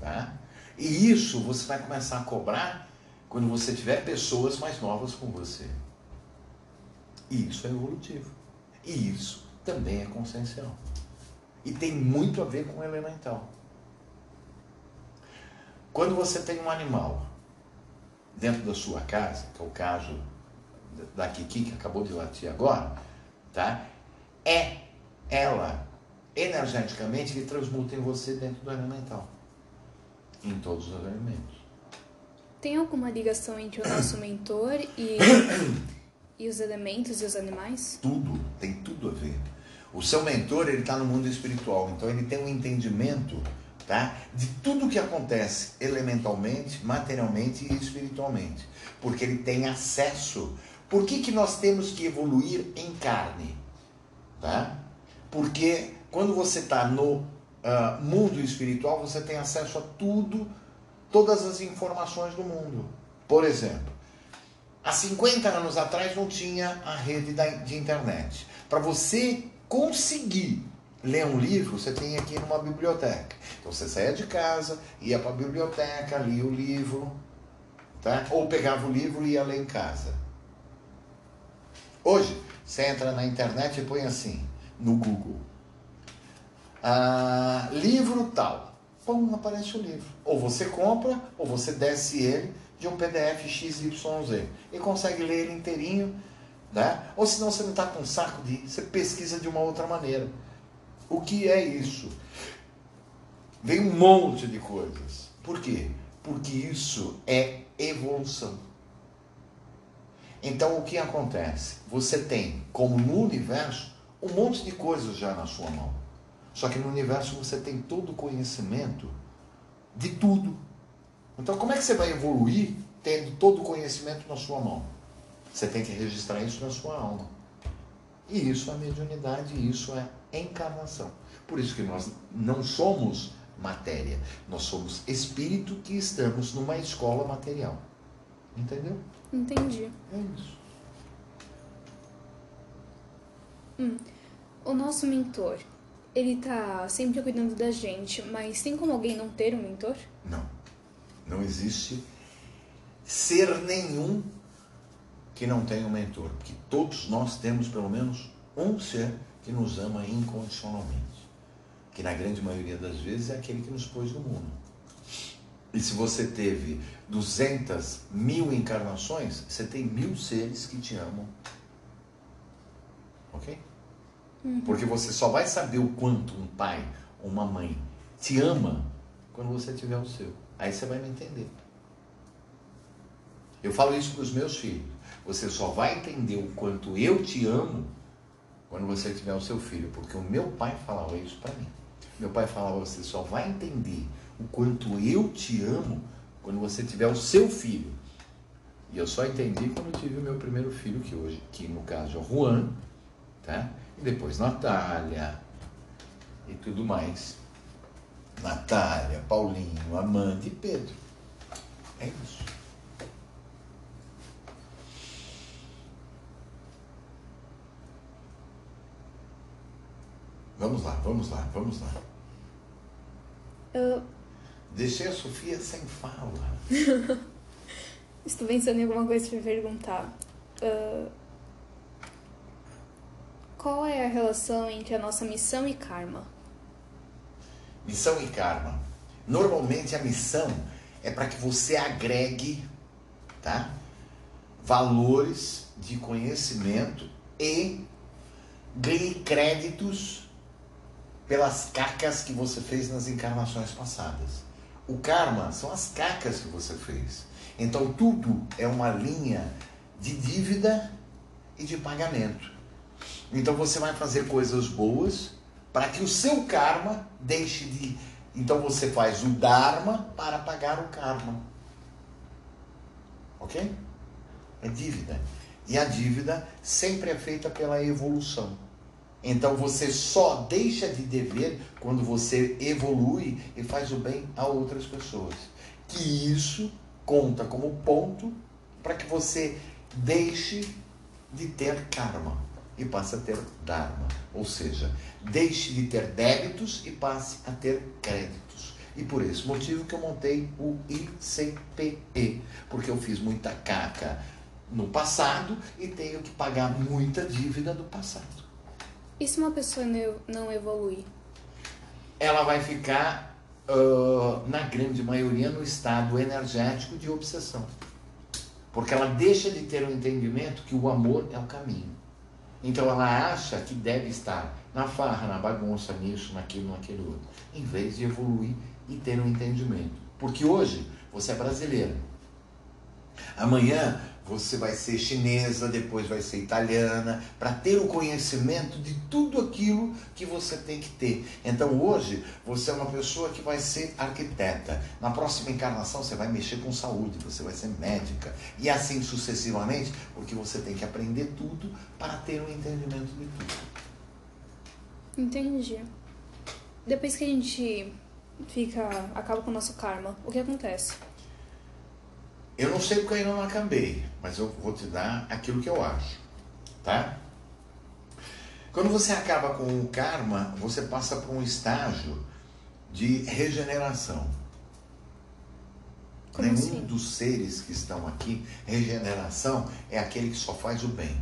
B: Tá? E isso você vai começar a cobrar quando você tiver pessoas mais novas com você. E isso é evolutivo. E isso também é consciencial. E tem muito a ver com o elemental. Quando você tem um animal dentro da sua casa, que é o caso da Kiki que acabou de latir agora, tá? É ela energeticamente que transmuta em você dentro do elemental. Em todos os elementos.
C: Tem alguma ligação entre o nosso mentor e, (coughs) e os elementos e os animais?
B: Tudo, tem tudo a ver. O seu mentor, ele está no mundo espiritual, então ele tem um entendimento tá? de tudo que acontece elementalmente, materialmente e espiritualmente, porque ele tem acesso. Por que, que nós temos que evoluir em carne? Tá? Porque quando você está no uh, mundo espiritual, você tem acesso a tudo, todas as informações do mundo. Por exemplo, há 50 anos atrás não tinha a rede de internet. Para você conseguir ler um livro, você tem aqui numa biblioteca. Então você saía de casa, ia para a biblioteca, lia o livro, tá? ou pegava o livro e ia ler em casa. Hoje, você entra na internet e põe assim, no Google. Ah, livro tal. Pum, aparece o livro. Ou você compra, ou você desce ele de um PDF XYZ e consegue ler ele inteirinho. Né? Ou senão você não está com saco de. Você pesquisa de uma outra maneira. O que é isso? Vem um monte de coisas. Por quê? Porque isso é evolução. Então o que acontece? Você tem, como no universo, um monte de coisas já na sua mão. Só que no universo você tem todo o conhecimento de tudo. Então como é que você vai evoluir tendo todo o conhecimento na sua mão? Você tem que registrar isso na sua alma. E isso é mediunidade, isso é encarnação. Por isso que nós não somos matéria, nós somos espírito que estamos numa escola material. Entendeu?
C: Entendi.
B: É isso.
C: Hum. O nosso mentor, ele tá sempre cuidando da gente, mas tem como alguém não ter um mentor?
B: Não. Não existe ser nenhum que não tenha um mentor, porque todos nós temos pelo menos um ser que nos ama incondicionalmente, que na grande maioria das vezes é aquele que nos pôs no mundo. E se você teve 200 mil encarnações, você tem mil seres que te amam. Ok? Porque você só vai saber o quanto um pai ou uma mãe te ama quando você tiver o seu. Aí você vai me entender. Eu falo isso para os meus filhos. Você só vai entender o quanto eu te amo quando você tiver o seu filho, porque o meu pai falava isso para mim. Meu pai falava: você só vai entender o quanto eu te amo quando você tiver o seu filho. E eu só entendi quando tive o meu primeiro filho, que hoje, que no caso é o Juan, tá? Depois Natália e tudo mais. Natália, Paulinho, Amanda e Pedro. É isso. Vamos lá, vamos lá, vamos lá.
C: Eu...
B: Deixei a Sofia sem fala. (laughs)
C: Estou pensando em alguma coisa para perguntar. Uh... Qual é a relação entre a nossa missão e karma?
B: Missão e karma. Normalmente a missão é para que você agregue, tá? Valores de conhecimento e ganhe créditos pelas cacas que você fez nas encarnações passadas. O karma são as cacas que você fez. Então tudo é uma linha de dívida e de pagamento. Então você vai fazer coisas boas para que o seu karma deixe de. Então você faz o dharma para pagar o karma. Ok? É dívida. E a dívida sempre é feita pela evolução. Então você só deixa de dever quando você evolui e faz o bem a outras pessoas. Que isso conta como ponto para que você deixe de ter karma e passe a ter dharma. Ou seja, deixe de ter débitos e passe a ter créditos. E por esse motivo que eu montei o ICPE, porque eu fiz muita caca no passado e tenho que pagar muita dívida do passado.
C: E se uma pessoa não evolui?
B: Ela vai ficar, uh, na grande maioria, no estado energético de obsessão. Porque ela deixa de ter o um entendimento que o amor é o caminho. Então ela acha que deve estar na farra, na bagunça, nisso, naquilo, naquele outro, em vez de evoluir e ter um entendimento. Porque hoje você é brasileiro. Amanhã você vai ser chinesa, depois vai ser italiana, para ter o conhecimento de tudo aquilo que você tem que ter. Então hoje você é uma pessoa que vai ser arquiteta. Na próxima encarnação você vai mexer com saúde, você vai ser médica e assim sucessivamente, porque você tem que aprender tudo para ter um entendimento de tudo.
C: Entendi. Depois que a gente fica acaba com o nosso karma, o que acontece?
B: Eu não sei porque ainda não acabei, mas eu vou te dar aquilo que eu acho, tá? Quando você acaba com o karma, você passa por um estágio de regeneração.
C: Como
B: Nenhum
C: assim?
B: dos seres que estão aqui, regeneração é aquele que só faz o bem.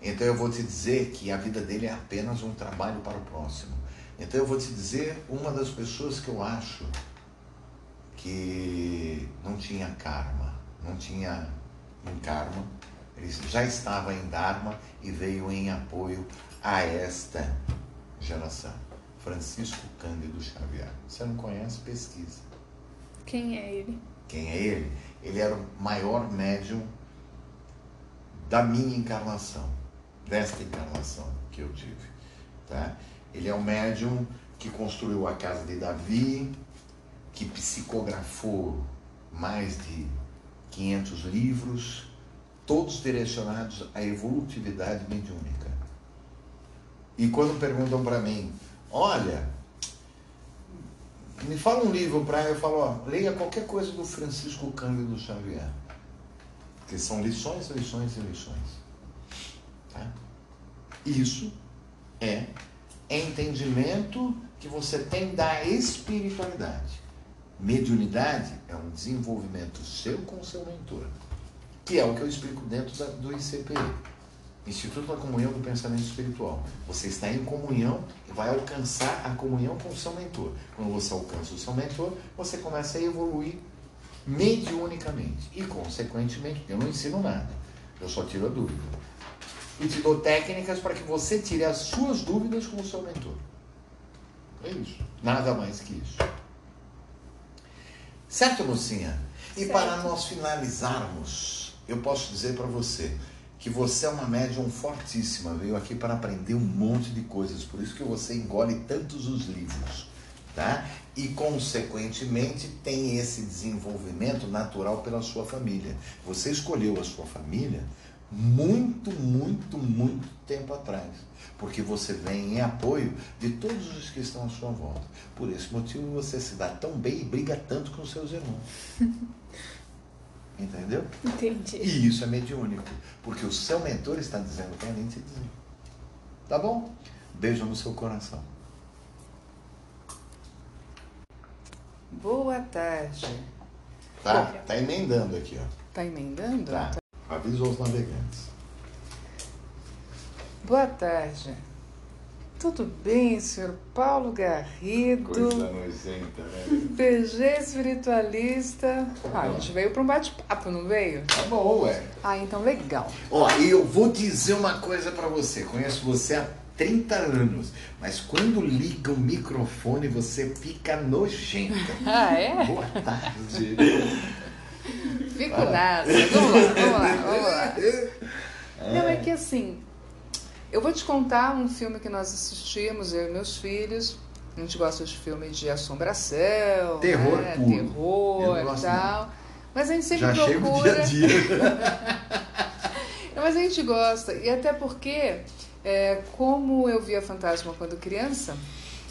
B: Então eu vou te dizer que a vida dele é apenas um trabalho para o próximo. Então eu vou te dizer uma das pessoas que eu acho que não tinha karma, não tinha um karma, ele já estava em Dharma e veio em apoio a esta geração. Francisco Cândido Xavier. Você não conhece? Pesquisa.
C: Quem é ele?
B: Quem é ele? Ele era o maior médium da minha encarnação, desta encarnação que eu tive. Tá? Ele é um médium que construiu a casa de Davi, que psicografou mais de 500 livros, todos direcionados à evolutividade mediúnica. E quando perguntam para mim, olha, me fala um livro para eu falo, ó, leia qualquer coisa do Francisco Cândido Xavier. Porque são lições, lições e lições. Tá? Isso é entendimento que você tem da espiritualidade. Mediunidade é um desenvolvimento seu com o seu mentor, que é o que eu explico dentro da, do ICPE, Instituto da Comunhão do Pensamento Espiritual. Você está em comunhão e vai alcançar a comunhão com o seu mentor. Quando você alcança o seu mentor, você começa a evoluir mediunicamente e, consequentemente, eu não ensino nada, eu só tiro a dúvida. E te dou técnicas para que você tire as suas dúvidas com o seu mentor. É isso. Nada mais que isso. Certo, mocinha? E certo. para nós finalizarmos, eu posso dizer para você que você é uma médium fortíssima, veio aqui para aprender um monte de coisas, por isso que você engole tantos os livros, tá? E consequentemente tem esse desenvolvimento natural pela sua família. Você escolheu a sua família muito, muito, muito tempo atrás, porque você vem em apoio de todos os que estão à sua volta. Por esse motivo você se dá tão bem e briga tanto com seus irmãos. (laughs) Entendeu?
C: Entendi.
B: E isso é mediúnico, porque o seu mentor está dizendo para mim te dizer. Tá bom? Beijo no seu coração.
D: Boa tarde.
B: Tá, tá emendando aqui, ó.
D: Tá emendando?
B: Tá. Avisa os navegantes.
D: Boa tarde. Tudo bem, senhor Paulo Garrido?
B: Coisa nojenta, né?
D: PG espiritualista. Ah, a gente veio para um bate-papo, não veio?
B: Tá bom, ué.
D: Ah, então legal.
B: Ó, eu vou dizer uma coisa para você. Conheço você há 30 anos, mas quando liga o microfone você fica nojenta. (laughs)
D: Ah, é?
B: Boa tarde. (laughs)
D: Fico nada. Vamos lá, vamos lá, vamos lá. Não, é que assim, eu vou te contar um filme que nós assistimos, eu e meus filhos. A gente gosta de filmes de assombração,
B: terror,
D: né?
B: puro.
D: terror e tal. Mas a gente sempre
B: Já
D: procura.
B: Dia a. (laughs)
D: Mas a gente gosta. E até porque, é, como eu via fantasma quando criança,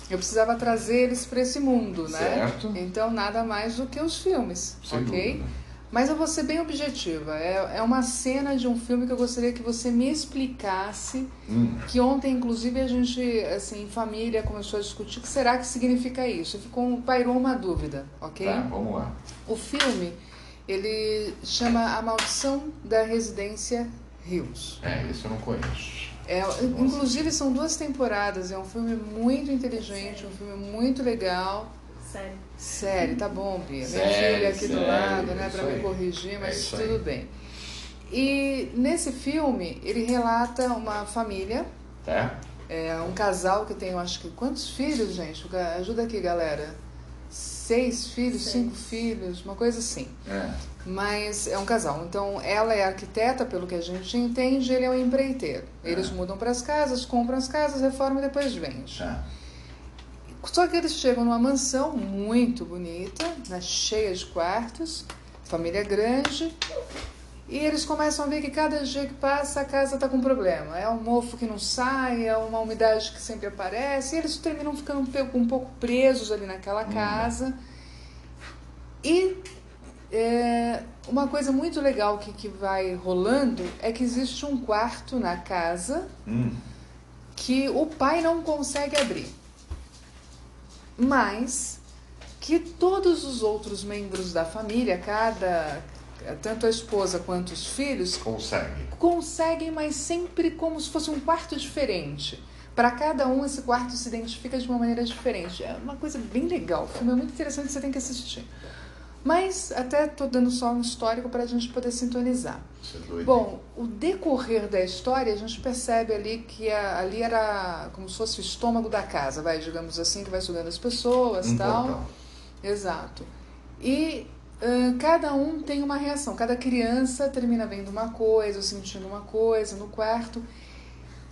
D: eu precisava trazer eles para esse mundo, né?
B: Certo.
D: Então nada mais do que os filmes,
B: Sem
D: ok?
B: dúvida.
D: Mas eu vou ser bem objetiva. É, é uma cena de um filme que eu gostaria que você me explicasse.
B: Hum.
D: Que ontem, inclusive, a gente, assim, em família, começou a discutir o que será que significa isso. Ficou, pairou uma dúvida, ok?
B: Tá, vamos lá.
D: O filme, ele chama A Maldição da Residência Rios.
B: É, isso eu não conheço.
D: É, inclusive, são duas temporadas. É um filme muito inteligente, um filme muito legal.
A: Sério.
D: Sério, tá bom, Bia.
B: Sério,
D: Virgília aqui do
B: sério,
D: lado, né, para me corrigir, mas
B: É
D: tudo
B: aí.
D: bem. E nesse filme, ele relata uma família,
B: Tá?
D: é, um casal que tem, eu acho que, quantos filhos, gente? Ajuda aqui, galera. Seis filhos,
A: Seis.
D: cinco filhos, uma coisa assim.
B: É.
D: Mas é um casal. Então, ela é arquiteta, pelo que a gente entende, ele é um empreiteiro. Eles
B: É.
D: mudam para as casas, compram as casas, reformam e depois vendem.
B: Tá.
D: Só que eles chegam numa mansão muito bonita, né, cheia de quartos, família grande, e eles começam a ver que cada dia que passa a casa está com problema. É um mofo que não sai, é uma umidade que sempre aparece, e eles terminam ficando um pouco presos ali naquela casa. E é, uma coisa muito legal que, que vai rolando é que existe um quarto na casa
B: Hum.
D: que o pai não consegue abrir. Mas que todos os outros membros da família, cada tanto a esposa quanto os filhos,
B: Consegue.
D: conseguem, mas sempre como se fosse um quarto diferente. Para cada um, esse quarto se identifica de uma maneira diferente. É uma coisa bem legal. O filme é muito interessante, você tem que assistir. Mas até tô dando só um histórico para a gente poder sintonizar.
B: É.
D: Bom, o decorrer da história, a gente percebe ali que a- ali era como se fosse o estômago da casa, vai, digamos assim, que vai sugando as pessoas
B: um
D: tal.
B: portal.
D: Exato. E ãh, cada um tem uma reação. Cada criança termina vendo uma coisa, ou sentindo uma coisa no quarto.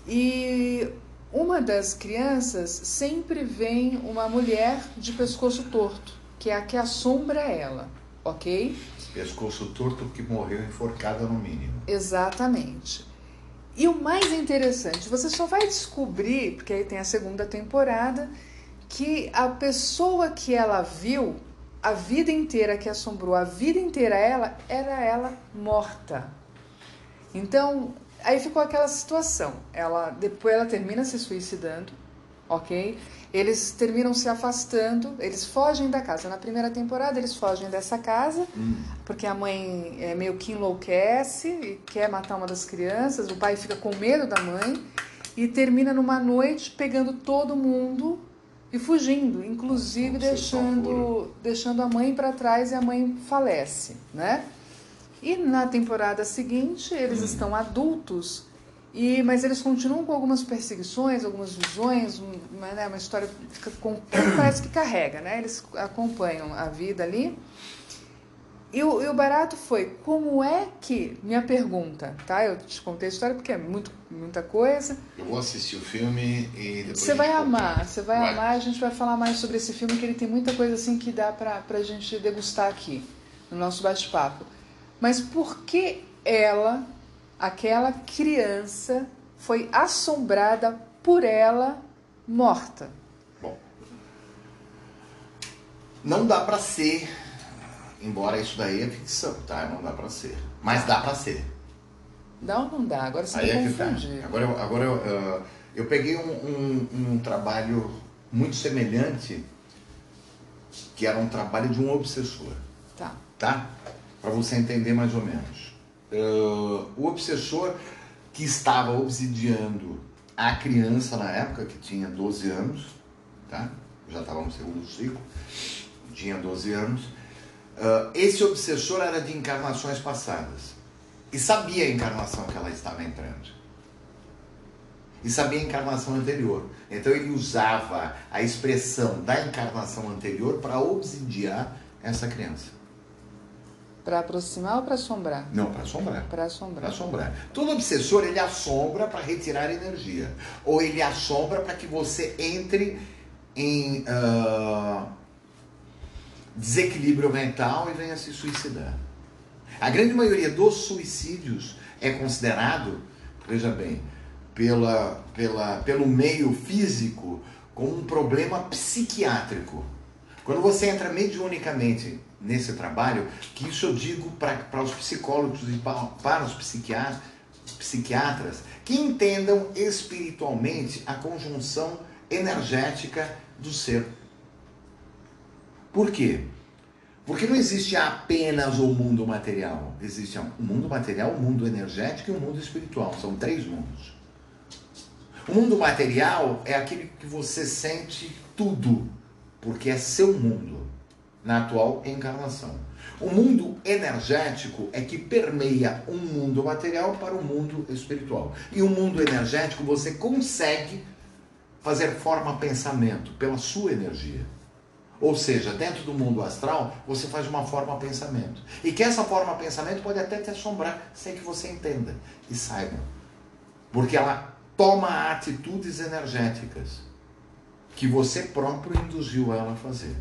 D: E uma das crianças sempre vem uma mulher de pescoço torto, que é a que assombra ela, ok?
B: Pescoço torto que morreu enforcada no mínimo.
D: Exatamente. E o mais interessante, você só vai descobrir, porque aí tem a segunda temporada, que a pessoa que ela viu a vida inteira, que assombrou a vida inteira ela, era ela morta. Então, aí ficou aquela situação. Ela depois ela termina se suicidando, ok? Eles terminam se afastando, eles fogem da casa. Na primeira temporada, eles fogem dessa casa,
B: Hum.
D: porque a mãe é meio que enlouquece e quer matar uma das crianças. O pai fica com medo da mãe e termina numa noite pegando todo mundo e fugindo, inclusive
B: obsessão
D: deixando, deixando a mãe para trás e a mãe falece, né? E na temporada seguinte, eles
B: Hum.
D: estão adultos, e mas eles continuam com algumas perseguições, algumas visões, um- uma, né, uma história que com- parece que carrega, né? Eles acompanham a vida ali. E o, e o barato foi, como é que, minha pergunta, tá? Eu te contei a história porque é muito, muita coisa.
B: Eu vou assistir o filme e depois.
D: Você vai amar, você vai, vai, amar, a gente vai falar mais sobre esse filme, que ele tem muita coisa assim que dá pra, pra gente degustar aqui, no nosso bate-papo. Mas por que ela, aquela criança, foi assombrada por ela morta?
B: Bom, não dá para ser Embora isso daí é ficção, tá? Não dá para ser. Mas dá para ser.
D: Dá ou não dá? Agora você Aí é tá.
B: Agora, eu, agora eu, uh, eu peguei um, um, um, trabalho muito semelhante, que era um trabalho de um obsessor.
D: Tá.
B: Tá? Para você entender mais ou menos. Uh, o obsessor que estava obsidiando a criança na época, que tinha 12 anos, tá? Já estava no segundo ciclo, tinha 12 anos Uh, esse obsessor era de encarnações passadas e sabia a encarnação que ela estava entrando. E sabia a encarnação anterior. Então ele usava a expressão da encarnação anterior para obsidiar essa criança.
D: Para aproximar ou para assombrar?
B: Não, para assombrar.
D: Para assombrar.
B: Para assombrar. Todo obsessor ele assombra para retirar energia. Ou ele assombra para que você entre em. Uh, desequilíbrio mental e venha se suicidar. A grande maioria dos suicídios é considerado, veja bem, pela, pela, pelo meio físico como um problema psiquiátrico. Quando você entra mediunicamente nesse trabalho, que isso eu digo para os psicólogos e para, para os psiquiatras, psiquiatras que entendam espiritualmente a conjunção energética do ser. Por quê? Porque não existe apenas o mundo material. Existe o mundo material, o mundo energético e o mundo espiritual. São três mundos. O mundo material é aquele que você sente tudo, porque é seu mundo na atual encarnação. O mundo energético é que permeia um mundo material para o mundo espiritual. E o mundo energético você consegue fazer forma pensamento pela sua energia. Ou seja, dentro do mundo astral, você faz uma forma pensamento. E que essa forma pensamento pode até te assombrar, sem que você entenda e saiba. Porque ela toma atitudes energéticas que você próprio induziu ela a fazer.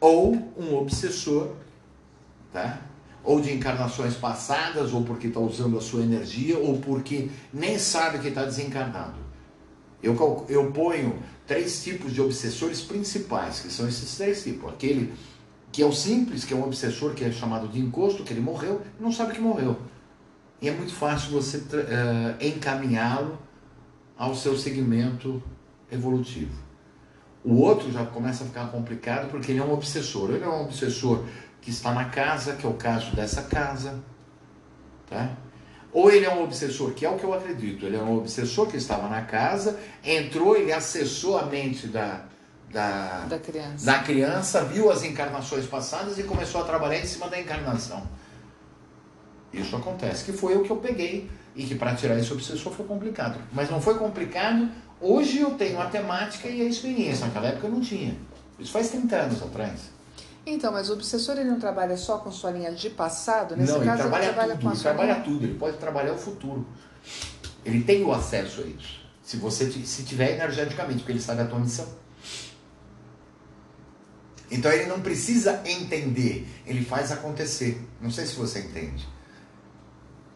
B: Ou um obsessor, tá? ou de encarnações passadas, ou porque está usando a sua energia, ou porque nem sabe que está desencarnado. Eu, eu ponho três tipos de obsessores principais, que são esses três tipos. Aquele que é o simples, que é um obsessor que é chamado de encosto, que ele morreu, não sabe que morreu. E é muito fácil você uh, encaminhá-lo ao seu segmento evolutivo. O outro já começa a ficar complicado porque ele é um obsessor. Ele é um obsessor que está na casa, que é o caso dessa casa, tá? Ou ele é um obsessor, que é o que eu acredito, ele é um obsessor que estava na casa, entrou, ele acessou a mente da, da,
D: da, criança.
B: da criança, viu as encarnações passadas e começou a trabalhar em cima da encarnação. Isso acontece, que foi o que eu peguei e que para tirar esse obsessor foi complicado. Mas não foi complicado, hoje eu tenho a temática e a experiência, naquela época eu não tinha. Isso faz 30 anos atrás.
D: Então, mas o obsessor ele não trabalha só com sua linha de passado? Nesse
B: não,
D: caso,
B: ele trabalha, ele trabalha tudo, com a ele trabalha linha... tudo, ele pode trabalhar o futuro. Ele tem o acesso a isso. Se você se tiver energeticamente, porque ele sabe a tua missão. Então ele não precisa entender, ele faz acontecer. Não sei se você entende.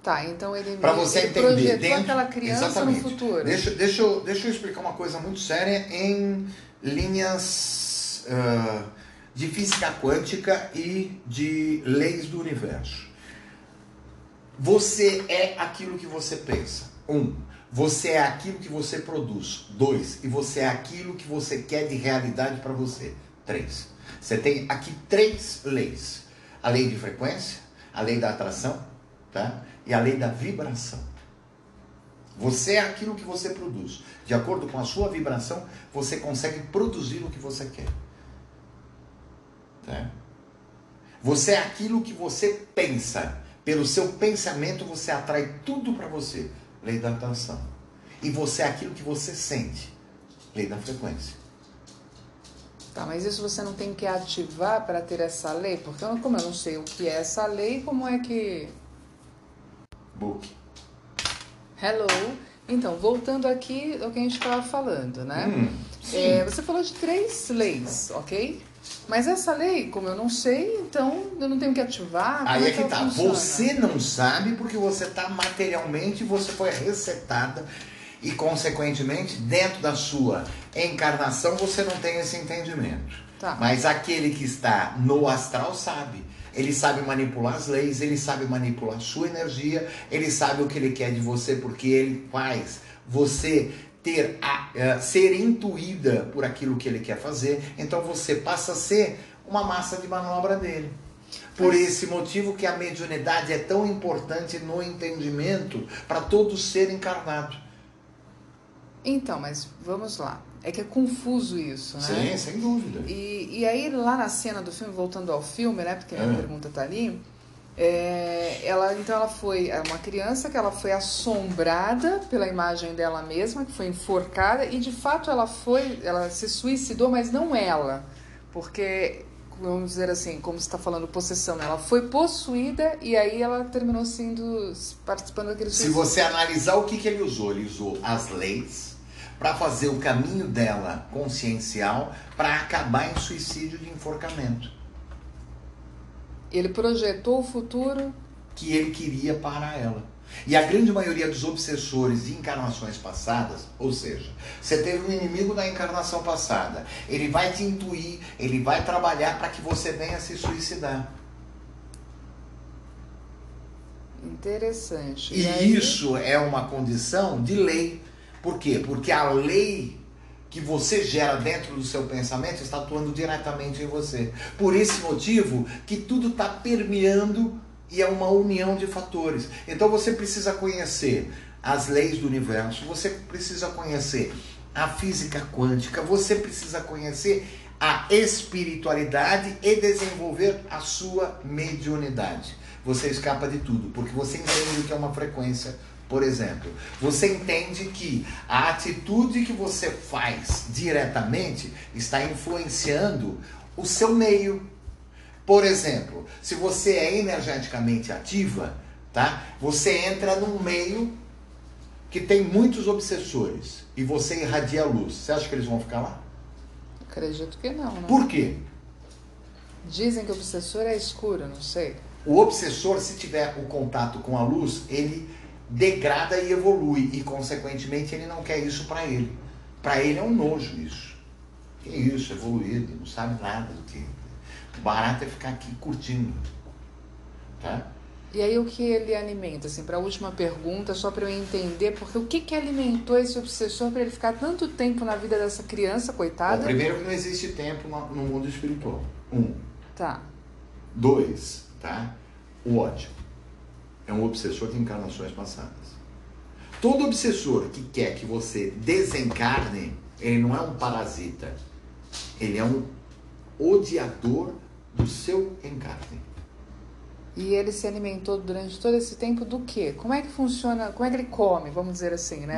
D: Tá, então ele
B: para você ele entender dentro,
D: aquela criança exatamente. no futuro.
B: Deixa, deixa, eu, deixa eu explicar uma coisa muito séria em linhas uh, de física quântica e de leis do universo. Você é aquilo que você pensa. Um, você é aquilo que você produz. Dois, e você é aquilo que você quer de realidade para você. Três. Você tem aqui três leis: a lei de frequência, a lei da atração, tá? E a lei da vibração. Você é aquilo que você produz. De acordo com a sua vibração, você consegue produzir o que você quer. Tá? Você é aquilo que você pensa. Pelo seu pensamento você atrai tudo para você. Lei da atração. E você é aquilo que você sente. Lei da frequência.
D: Tá, mas isso você não tem que ativar para ter essa lei? Porque eu, como eu não sei o que é essa lei, como é que. Hello. Então, voltando aqui ao que a gente estava falando, né? Hum, é, você falou de três leis, ok? Mas essa lei, como eu não sei, então eu não tenho que ativar.
B: Aí é, é que, tá. Funciona? Você não sabe porque você está materialmente, você foi resetada e, consequentemente, dentro da sua encarnação, você não tem esse entendimento. Tá. Mas aquele que está no astral sabe. Ele sabe manipular as leis, ele sabe manipular a sua energia, ele sabe o que ele quer de você, porque ele faz você ter a, uh, ser intuída por aquilo que ele quer fazer. Então você passa a ser uma massa de manobra dele. Por esse motivo que a mediunidade é tão importante no entendimento para todo ser encarnado.
D: Então, mas vamos lá. É que é confuso isso, né?
B: Sim, sem dúvida.
D: E, e aí, lá na cena do filme, voltando ao filme, né? Porque a minha é. pergunta tá ali. É, ela então ela foi é uma criança que ela foi assombrada pela imagem dela mesma que foi enforcada e de fato ela foi ela se suicidou mas não ela porque vamos dizer assim como está falando possessão ela foi possuída e aí ela terminou sendo participando daquele
B: suicídio. se você analisar o que que ele usou ele usou as leis para fazer o caminho dela consciencial para acabar em suicídio de enforcamento.
D: Ele projetou o futuro
B: que ele queria para ela. E a grande maioria dos obsessores de encarnações passadas, ou seja, você teve um inimigo da encarnação passada, ele vai te intuir, ele vai trabalhar para que você venha se suicidar.
D: Interessante.
B: E, e aí... isso é uma condição de lei. Por quê? Porque a lei que você gera dentro do seu pensamento está atuando diretamente em você. Por esse motivo que tudo está permeando e é uma união de fatores. Então você precisa conhecer as leis do universo, você precisa conhecer a física quântica, você precisa conhecer a espiritualidade e desenvolver a sua mediunidade. Você escapa de tudo, porque você entende o que é uma frequência por exemplo, você entende que a atitude que você faz diretamente está influenciando o seu meio. Por exemplo, se você é energeticamente ativa, tá? Você entra num meio que tem muitos obsessores e você irradia a luz. Você acha que eles vão ficar lá?
D: Acredito que não, né?
B: Por quê?
D: Dizem que o obsessor é escuro, não sei.
B: O obsessor, se tiver o contato com a luz, ele degrada e evolui e consequentemente ele não quer isso para ele. Para ele é um nojo isso. Que isso, evoluído, não sabe nada do que. O barato é ficar aqui curtindo. Tá?
D: E aí o que ele alimenta? Assim, para a última pergunta, só para eu entender, porque o que, que alimentou esse obsessor para ele ficar tanto tempo na vida dessa criança, coitada? Bom,
B: primeiro que não existe tempo no, mundo espiritual. Um.
D: Tá.
B: Dois, tá? O ódio é um obsessor de encarnações passadas. Todo obsessor que quer que você desencarne, ele não é um parasita. Ele é um odiador do seu encarne.
D: E ele se alimentou durante todo esse tempo do quê? Como é que funciona? Como é que ele come, vamos dizer assim, né?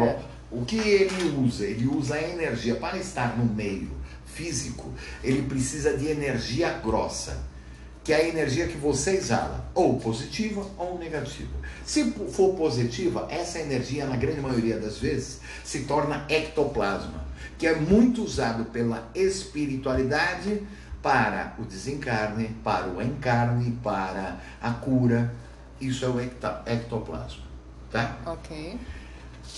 B: Bom, o que ele usa? Ele usa a energia para estar no meio físico. Ele precisa de energia grossa que é a energia que você exala, ou positiva ou negativa. Se for positiva, essa energia, na grande maioria das vezes, se torna ectoplasma, que é muito usado pela espiritualidade para o desencarne, para o encarne, para a cura. Isso é o ectoplasma, tá?
D: Ok.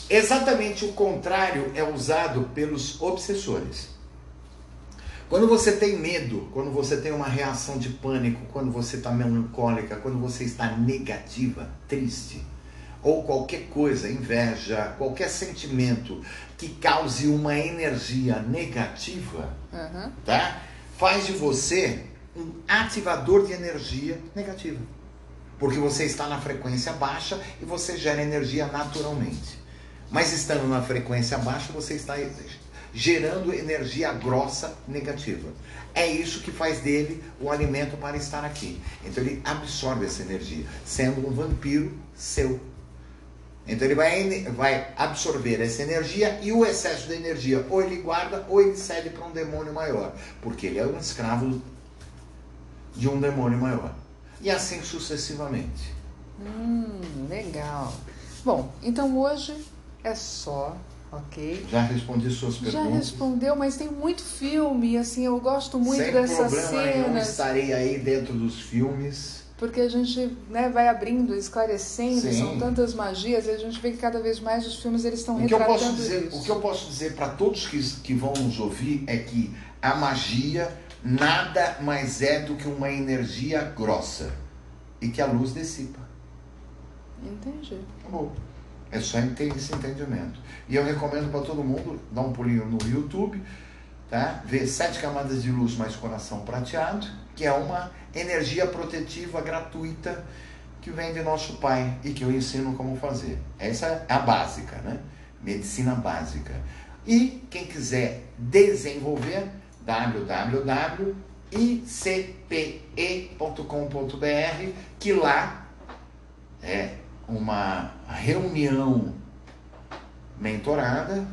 B: Exatamente o contrário é usado pelos obsessores. Quando você tem medo, quando você tem uma reação de pânico, quando você está melancólica, quando você está negativa, triste, ou qualquer coisa, inveja, qualquer sentimento que cause uma energia negativa, uhum. tá? Faz de você um ativador de energia negativa. Porque você está na frequência baixa e você gera energia naturalmente. Mas estando na frequência baixa, você está gerando energia grossa negativa. É isso que faz dele o alimento para estar aqui. Então ele absorve essa energia, sendo um vampiro seu. Então ele vai, vai absorver essa energia e o excesso de energia ou ele guarda ou ele cede para um demônio maior, porque ele é um escravo de um demônio maior. E assim sucessivamente.
D: Hum, legal. Bom, então hoje é só, ok?
B: Já respondi suas perguntas.
D: Já respondeu, mas tem muito filme, assim, eu gosto muito Sem dessas cenas. Nenhum,
B: estarei aí dentro dos filmes
D: porque a gente né, vai abrindo, esclarecendo, Sim. são tantas magias, e a gente vê que cada vez mais os filmes eles estão retratando
B: dizer,
D: isso.
B: O que eu posso dizer para todos que, que vão nos ouvir é que a magia nada mais é do que uma energia grossa e que a luz dissipa.
D: Entendi.
B: Bom, é só ter esse entendimento. E eu recomendo para todo mundo dar um pulinho no YouTube, tá? ver Sete Camadas de Luz mais Coração Prateado, que é uma energia protetiva gratuita que vem de nosso Pai e que eu ensino como fazer. Essa é a básica, né? Medicina básica. E quem quiser desenvolver, www.icpe.com.br, que lá é uma reunião mentorada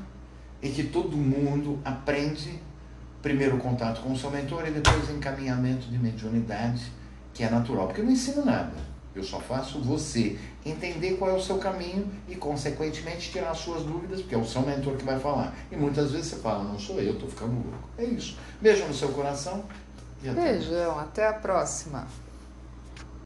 B: e que todo mundo aprende primeiro contato com o seu mentor e depois encaminhamento de mediunidade, que é natural. Porque eu não ensino nada. Eu só faço você entender qual é o seu caminho e, consequentemente, tirar as suas dúvidas, porque é o seu mentor que vai falar. E muitas vezes você fala, não sou eu, estou ficando louco. É isso. Beijo no seu coração.
D: E até Beijão, até a próxima.